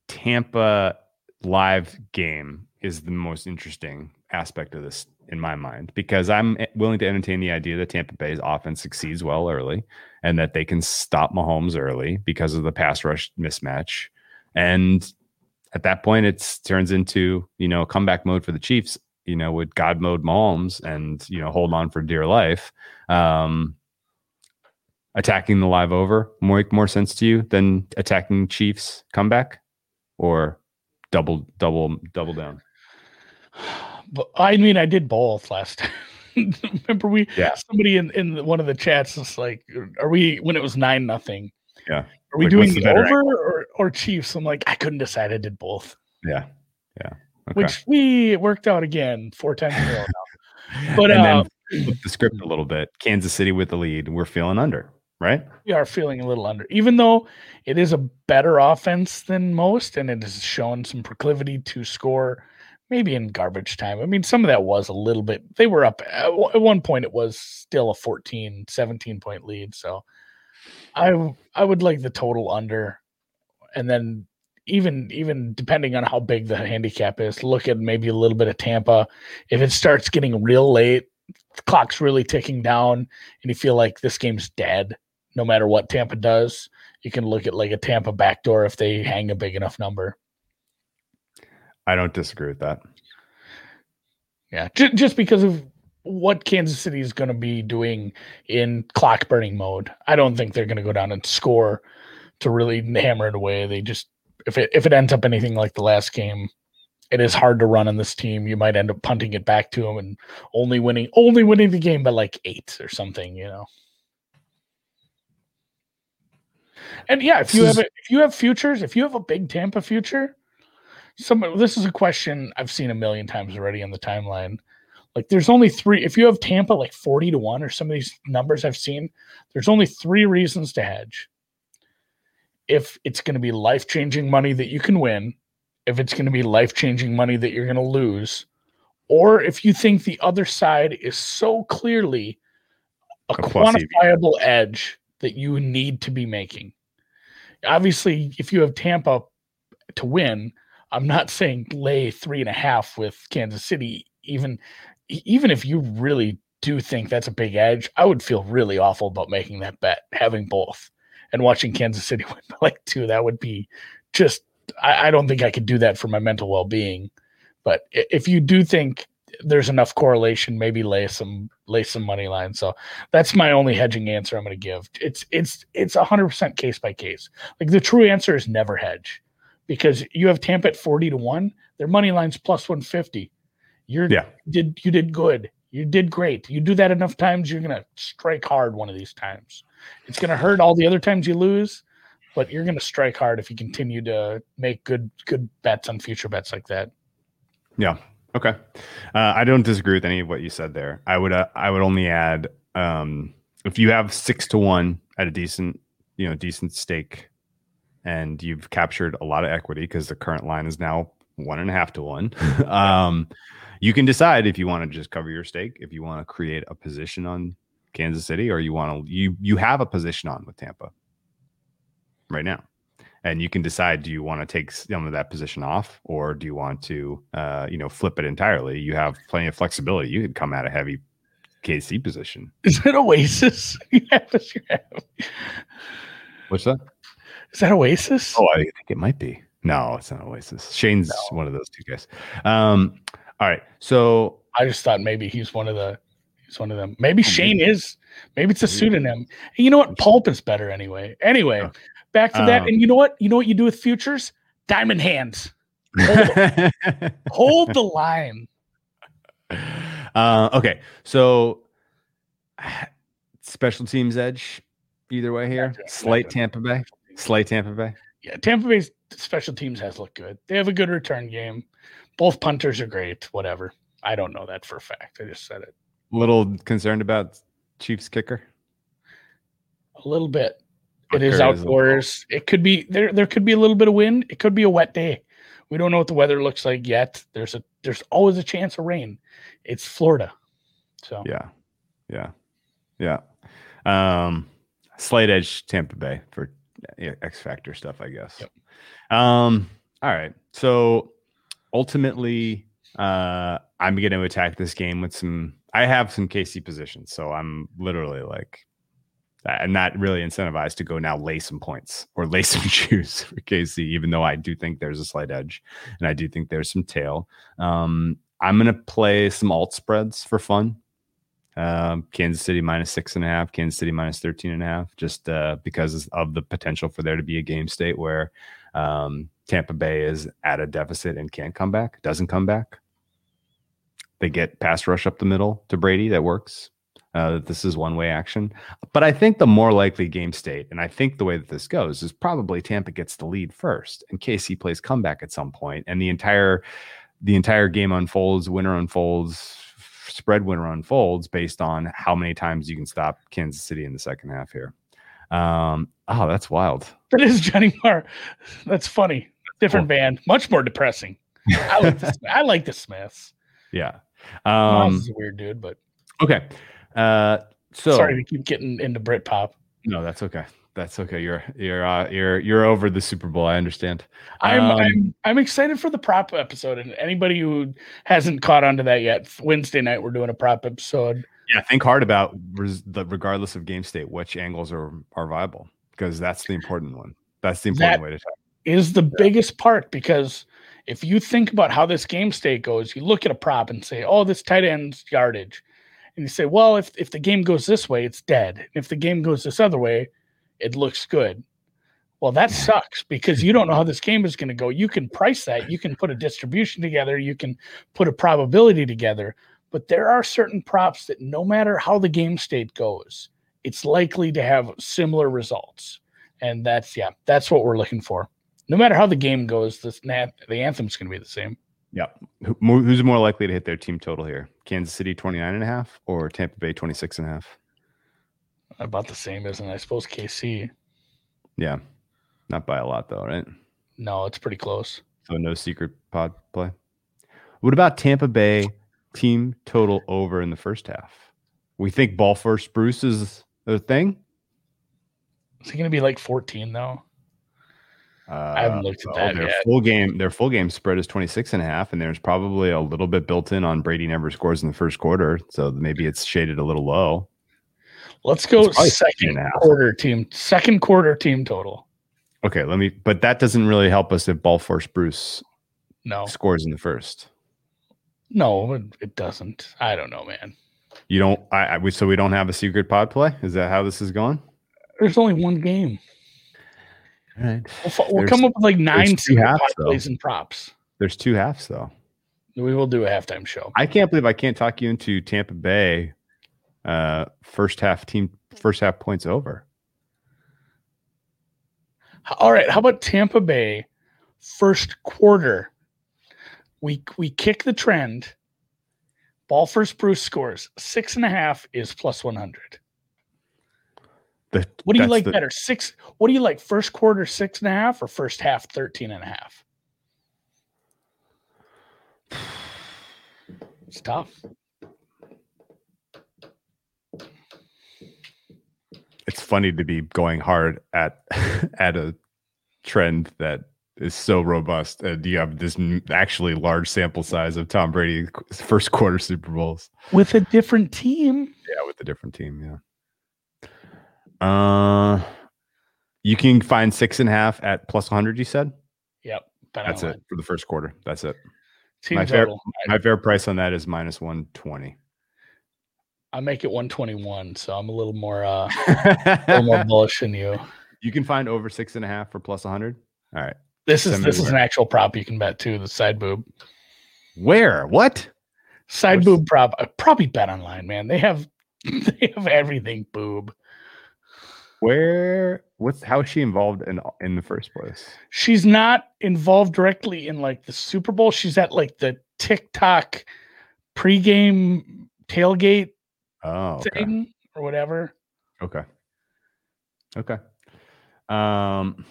tampa live game is the most interesting aspect of this in my mind because i'm willing to entertain the idea that tampa bay's offense succeeds well early and that they can stop mahomes early because of the pass rush mismatch. And at that point it turns into you know comeback mode for the chiefs you know with god mode mahomes and you know hold on for dear life. Um, attacking the live over make more sense to you than attacking Chiefs comeback or double double double down? But I mean, I did both last time. Remember, we Yeah. somebody in, in one of the chats was like, "Are we when it was nine nothing? Yeah. Are we Like, doing the over or, or Chiefs?" I'm like, I couldn't decide. I did both, Yeah, yeah. Okay. which we worked out again four times in a row now. But and uh, then flip the script a little bit. Kansas City with the lead. We're feeling under, right? we are feeling a little under, even though it is a better offense than most, and it has shown some proclivity to score. Maybe in garbage time. I mean, some of that was a little bit. They were up at one point. It was still a 14, 17 point lead. So, I, I would like the total under, and then even even depending on how big the handicap is, look at maybe a little bit of Tampa. If it starts getting real late, the clock's really ticking down, and you feel like this game's dead, no matter what Tampa does, you can look at like a Tampa backdoor if they hang a big enough number. I don't disagree with that. Yeah, just, just because of what Kansas City is going to be doing in clock burning mode. I don't think they're going to go down and score to really hammer it away. They just if it if it ends up anything like the last game, it is hard to run on this team. You might end up punting it back to them and only winning only winning the game by like eight or something, you know. And yeah, if you have a, if you have futures, if you have a big Tampa future, some this is a question I've seen a million times already on the timeline. Like there's only three if you have Tampa like 40 to 1 or some of these numbers I've seen, there's only three reasons to hedge. If it's going to be life-changing money that you can win, if it's going to be life-changing money that you're going to lose, or if you think the other side is so clearly a, a quantifiable edge that you need to be making. Obviously, if you have Tampa to win, I'm not saying lay three and a half with Kansas City. Even even if you really do think that's a big edge, I would feel really awful about making that bet, having both and watching Kansas City win by like two. That would be just, I, I don't think I could do that for my mental well being. But if you do think there's enough correlation, maybe lay some lay some money line. So that's my only hedging answer I'm going to give. It's it's it's 100% case by case. Like the true answer is never hedge because you have Tampa at 40 to 1, their money line's plus 150. You're yeah. did you did good. You did great. You do that enough times, you're gonna strike hard one of these times. It's gonna hurt all the other times you lose, but you're gonna strike hard if you continue to make good good bets on future bets like that. Yeah. Okay. Uh, I don't disagree with any of what you said there. I would uh, I would only add um, if you have six to one at a decent you know decent stake, and you've captured a lot of equity because the current line is now one and a half to one. um, you can decide if you want to just cover your stake, if you want to create a position on Kansas City, or you want to you you have a position on with Tampa right now, and you can decide do you want to take some of that position off, or do you want to uh, you know flip it entirely? You have plenty of flexibility. You could come at a heavy KC position. Is it Oasis? What's that? Is that Oasis? Oh, I think it might be. No, it's not Oasis. Shane's no. one of those two guys. Um, all right. So I just thought maybe he's one of the he's one of them. Maybe oh, Shane is. Maybe it's a pseudonym. You know what? Pulp is better anyway. Anyway, oh. Back to um, that. And you know what? You know what you do with futures? Diamond hands. Hold, hold the line. Uh, okay. So special teams edge either way here. Slight Tampa Bay. Slight Tampa Bay. Yeah, Tampa Bay's special teams has looked good. They have a good return game. Both punters are great. Whatever. I don't know that for a fact. I just said it. Little concerned about Chiefs kicker. A little bit. It is outdoors. It could be there. There could be a little bit of wind. It could be a wet day. We don't know what the weather looks like yet. There's a there's always a chance of rain. It's Florida, so yeah, yeah, yeah. Um, slight edge Tampa Bay for X Factor stuff, I guess. Yep. Um, all right. So ultimately, uh, I'm going to attack this game with some. I have some KC positions, so I'm literally like, I'm not really incentivized to go now lay some points or lay some shoes for KC, even though I do think there's a slight edge and I do think there's some tail. Um, I'm going to play some alt spreads for fun. Um, Kansas City minus six and a half, Kansas City minus 13 and a half, just uh, because of the potential for there to be a game state where um, Tampa Bay is at a deficit and can't come back, doesn't come back. They get pass rush up the middle to Brady. That works. Uh, this is one way action. But I think the more likely game state, and I think the way that this goes, is probably Tampa gets the lead first, and KC plays comeback at some point, and the entire the entire game unfolds, winner unfolds, spread winner unfolds based on how many times you can stop Kansas City in the second half here. Um, oh, that's wild. That is Johnny Marr. That's funny. Different band, much more depressing. I like the, I like the Smiths. Yeah. Um, is a weird dude, but okay. Uh, so sorry to keep getting into Britpop. No, that's okay. That's okay. You're you're uh, you're you're over the Super Bowl. I understand. I'm, Um, I'm I'm excited for the prop episode, and anybody who hasn't caught on to that yet, Wednesday night we're doing a prop episode. Yeah, think hard about res- the regardless of game state, which angles are are viable because that's the important one. That's the important That- way to talk. Is the biggest part because if you think about how this game state goes, you look at a prop and say, "Oh, this tight end's yardage," and you say, "Well, if if the game goes this way, it's dead. If the game goes this other way, it looks good." Well, that sucks because you don't know how this game is going to go. You can price that, you can put a distribution together, you can put a probability together, but there are certain props that no matter how the game state goes, it's likely to have similar results. And that's yeah, that's what we're looking for. No matter how the game goes, this the anthem's going to be the same. Yeah. Who, who's more likely to hit their team total here? Kansas City 29 and a half or Tampa Bay 26 and a half? About the same, isn't it? I suppose KC. Yeah. Not by a lot though, right? No, it's pretty close. So no secret pod play. What about Tampa Bay team total over in the first half? We think ball first Bruce is a thing. Is it going to be like 14 though? Uh, haven't looked at that their yet. full game their full game spread is 26 and a half and there's probably a little bit built in on Brady never scores in the first quarter so maybe it's shaded a little low Let's go It's probably 15 second and a half. quarter team, second quarter team total. okay let me but that doesn't really help us if ball first Bruce No, scores in the first no, it, it doesn't. I don't know, man. you don't I, I we so we don't have a secret pod play is that how this is going There's only one game. All right We'll, we'll come up with like nine halves, plays and props. there's two halves though We will do a halftime show. I can't believe I can't talk you into Tampa Bay uh first half team first half points over All right, how about Tampa Bay first quarter? We we kick the trend. Ball first Bruce scores six and a half is plus one hundred. The- What do you like the- better? Six. What do you like? First quarter six and a half or first half 13 and a half? It's tough. it's funny to be going hard at at a trend that is so robust and you have this actually large sample size of Tom Brady first quarter Super Bowls. With a different team. Yeah, with a different team. Yeah. Uh, you can find six and a half at plus 100. You said Yep. That's it for the first quarter. That's it. Team My fair- My fair price on that is minus 120. I make it 121, so I'm a little more uh a little more bullish than you. you can find over six and a half for plus 100. All right. This is Send this is an actual prop you can bet too. The side boob, Where? What? side What's- boob prop. I probably bet online, man. They have they have everything boob. Where? What's how is she involved in in the first place? She's not involved directly in like the Super Bowl. She's at like the TikTok pregame tailgate Oh, okay. thing or whatever. Okay. Okay. Um.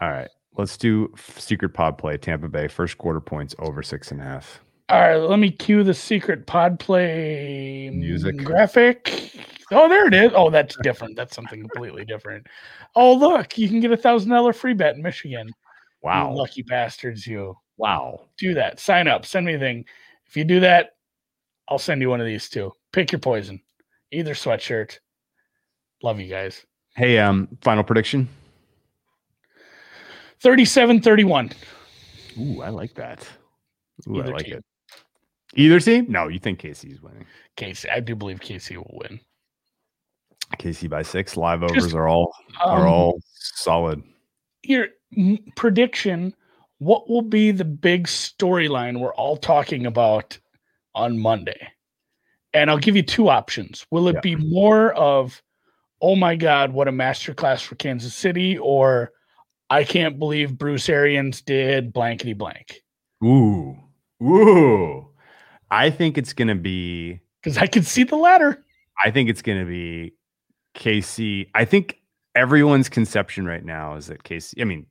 All right. Let's do secret pod play. Tampa Bay first quarter points over six and a half. All right, let me cue the secret pod play Music. graphic. Oh, there it is. Oh, that's different. That's something completely different. Oh, look, you can get a thousand dollar free bet in Michigan. You Wow. lucky bastards, you Wow. do that. Sign up. Send me a thing. If you do that, I'll send you one of these too. Pick your poison. Either sweatshirt. Love you guys. Hey, um, final prediction. 37 31. Ooh, I like that. Ooh, Either I like team. it. Either team? No, you think KC's winning. KC, I do believe KC will win. KC by six. Live overs Just, are all are Um, all solid. Your prediction what will be the big storyline we're all talking about on Monday? And I'll give you two options. Will it Yeah. be more of, oh my God, what a masterclass for Kansas City, or I can't believe Bruce Arians did blankety blank? Ooh, ooh. I think it's gonna be. Because I can see the latter. I think it's going to be KC. I think everyone's conception right now is that KC. I mean,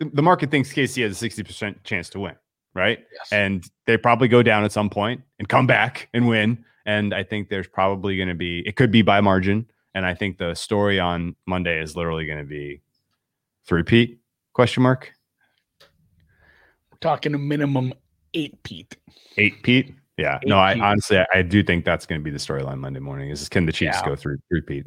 the market thinks KC has a sixty percent chance to win, right? Yes. And they probably go down at some point and come back and win. And I think there's probably going to be. It could be by margin, and I think the story on Monday is literally going to be three-peat question mark We're talking a minimum eight Pete. eight Pete. Yeah, no, I Pete. honestly I do think that's going to be the storyline Monday morning. Is can the Chiefs Yeah. go through three-peat?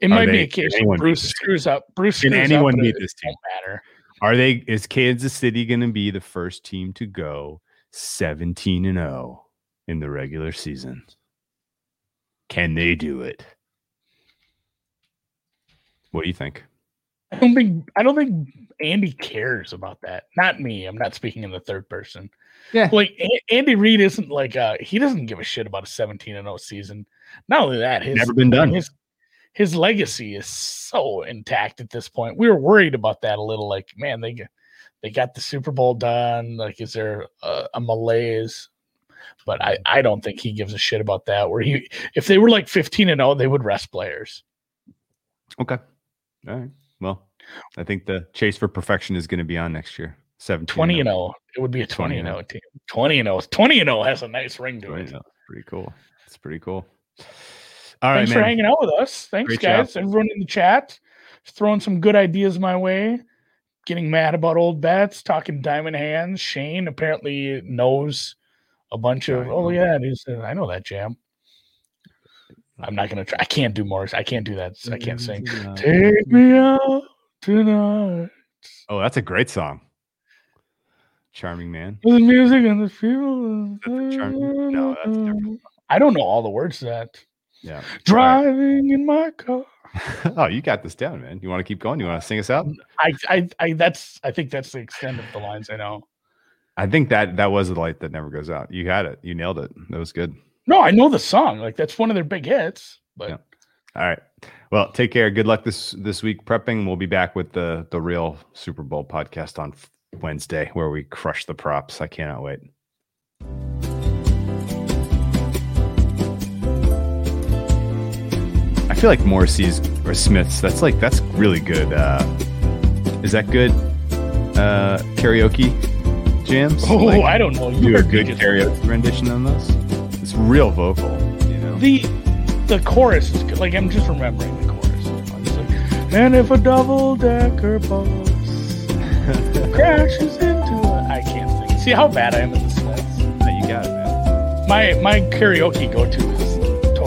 It Are might be a case where Bruce beat this team? screws up. Bruce Can anyone up, beat this team? Matter. Are they? Is Kansas City going to be the first team to go seventeen and zero in the regular season? Can they do it? What do you think? I don't think I don't think Andy cares about that. Not me. I'm not speaking in the third person. Yeah. Like A- Andy Reid isn't like uh he doesn't give a shit about a 17 and 0 season. Not only that, his Never been done. his his legacy is so intact at this point. We were worried about that a little. Like, man, they they got the Super Bowl done. Like, is there a, a malaise? But I I don't think he gives a shit about that. Where he if they were like 15 and 0, they would rest players. Okay. All right. Well, I think the chase for perfection is going to be on next year. 17 20 and 0. It would be a 20 and 0 team. 20 and 0. 20 and 0 has a nice ring to it. Pretty cool. It's pretty cool. All right, Thanks for man. hanging out with us. Thanks, Great job. guys. Everyone in the chat throwing some good ideas my way. Getting mad about old bets, talking diamond hands. Shane apparently knows a bunch of. Oh yeah, it is, uh, I know that jam. I'm not gonna try. I can't do more. I can't do that. I can't sing. Take me out tonight. Oh, that's a great song. Charming man. with The music and the people. That's a charm- no, that's different. I don't know all the words to that. Yeah. Driving in my car. oh, you got this down, man. You want to keep going? You want to sing us out? I, I, I, that's, I think that's the extent of the lines I know. I think that that was the light that never goes out. You had it. You nailed it. That was good. No, I know the song. Like that's one of their big hits. But Yeah. All right. Well, take care. Good luck this this week prepping. We'll be back with the the real Super Bowl podcast on Wednesday where we crush the props. I cannot wait. I feel like Morrissey's or Smith's. That's like that's really good. Uh, is that good? Uh, karaoke jams. oh, Like, I don't know. You do a good karaoke rendition on those. Real vocal. You know. The the chorus is good. Like I'm just remembering the chorus. Like, and if a double decker bus crashes into a, I can't think. See how bad I am at the Smiths. you got it, man. My my karaoke go to is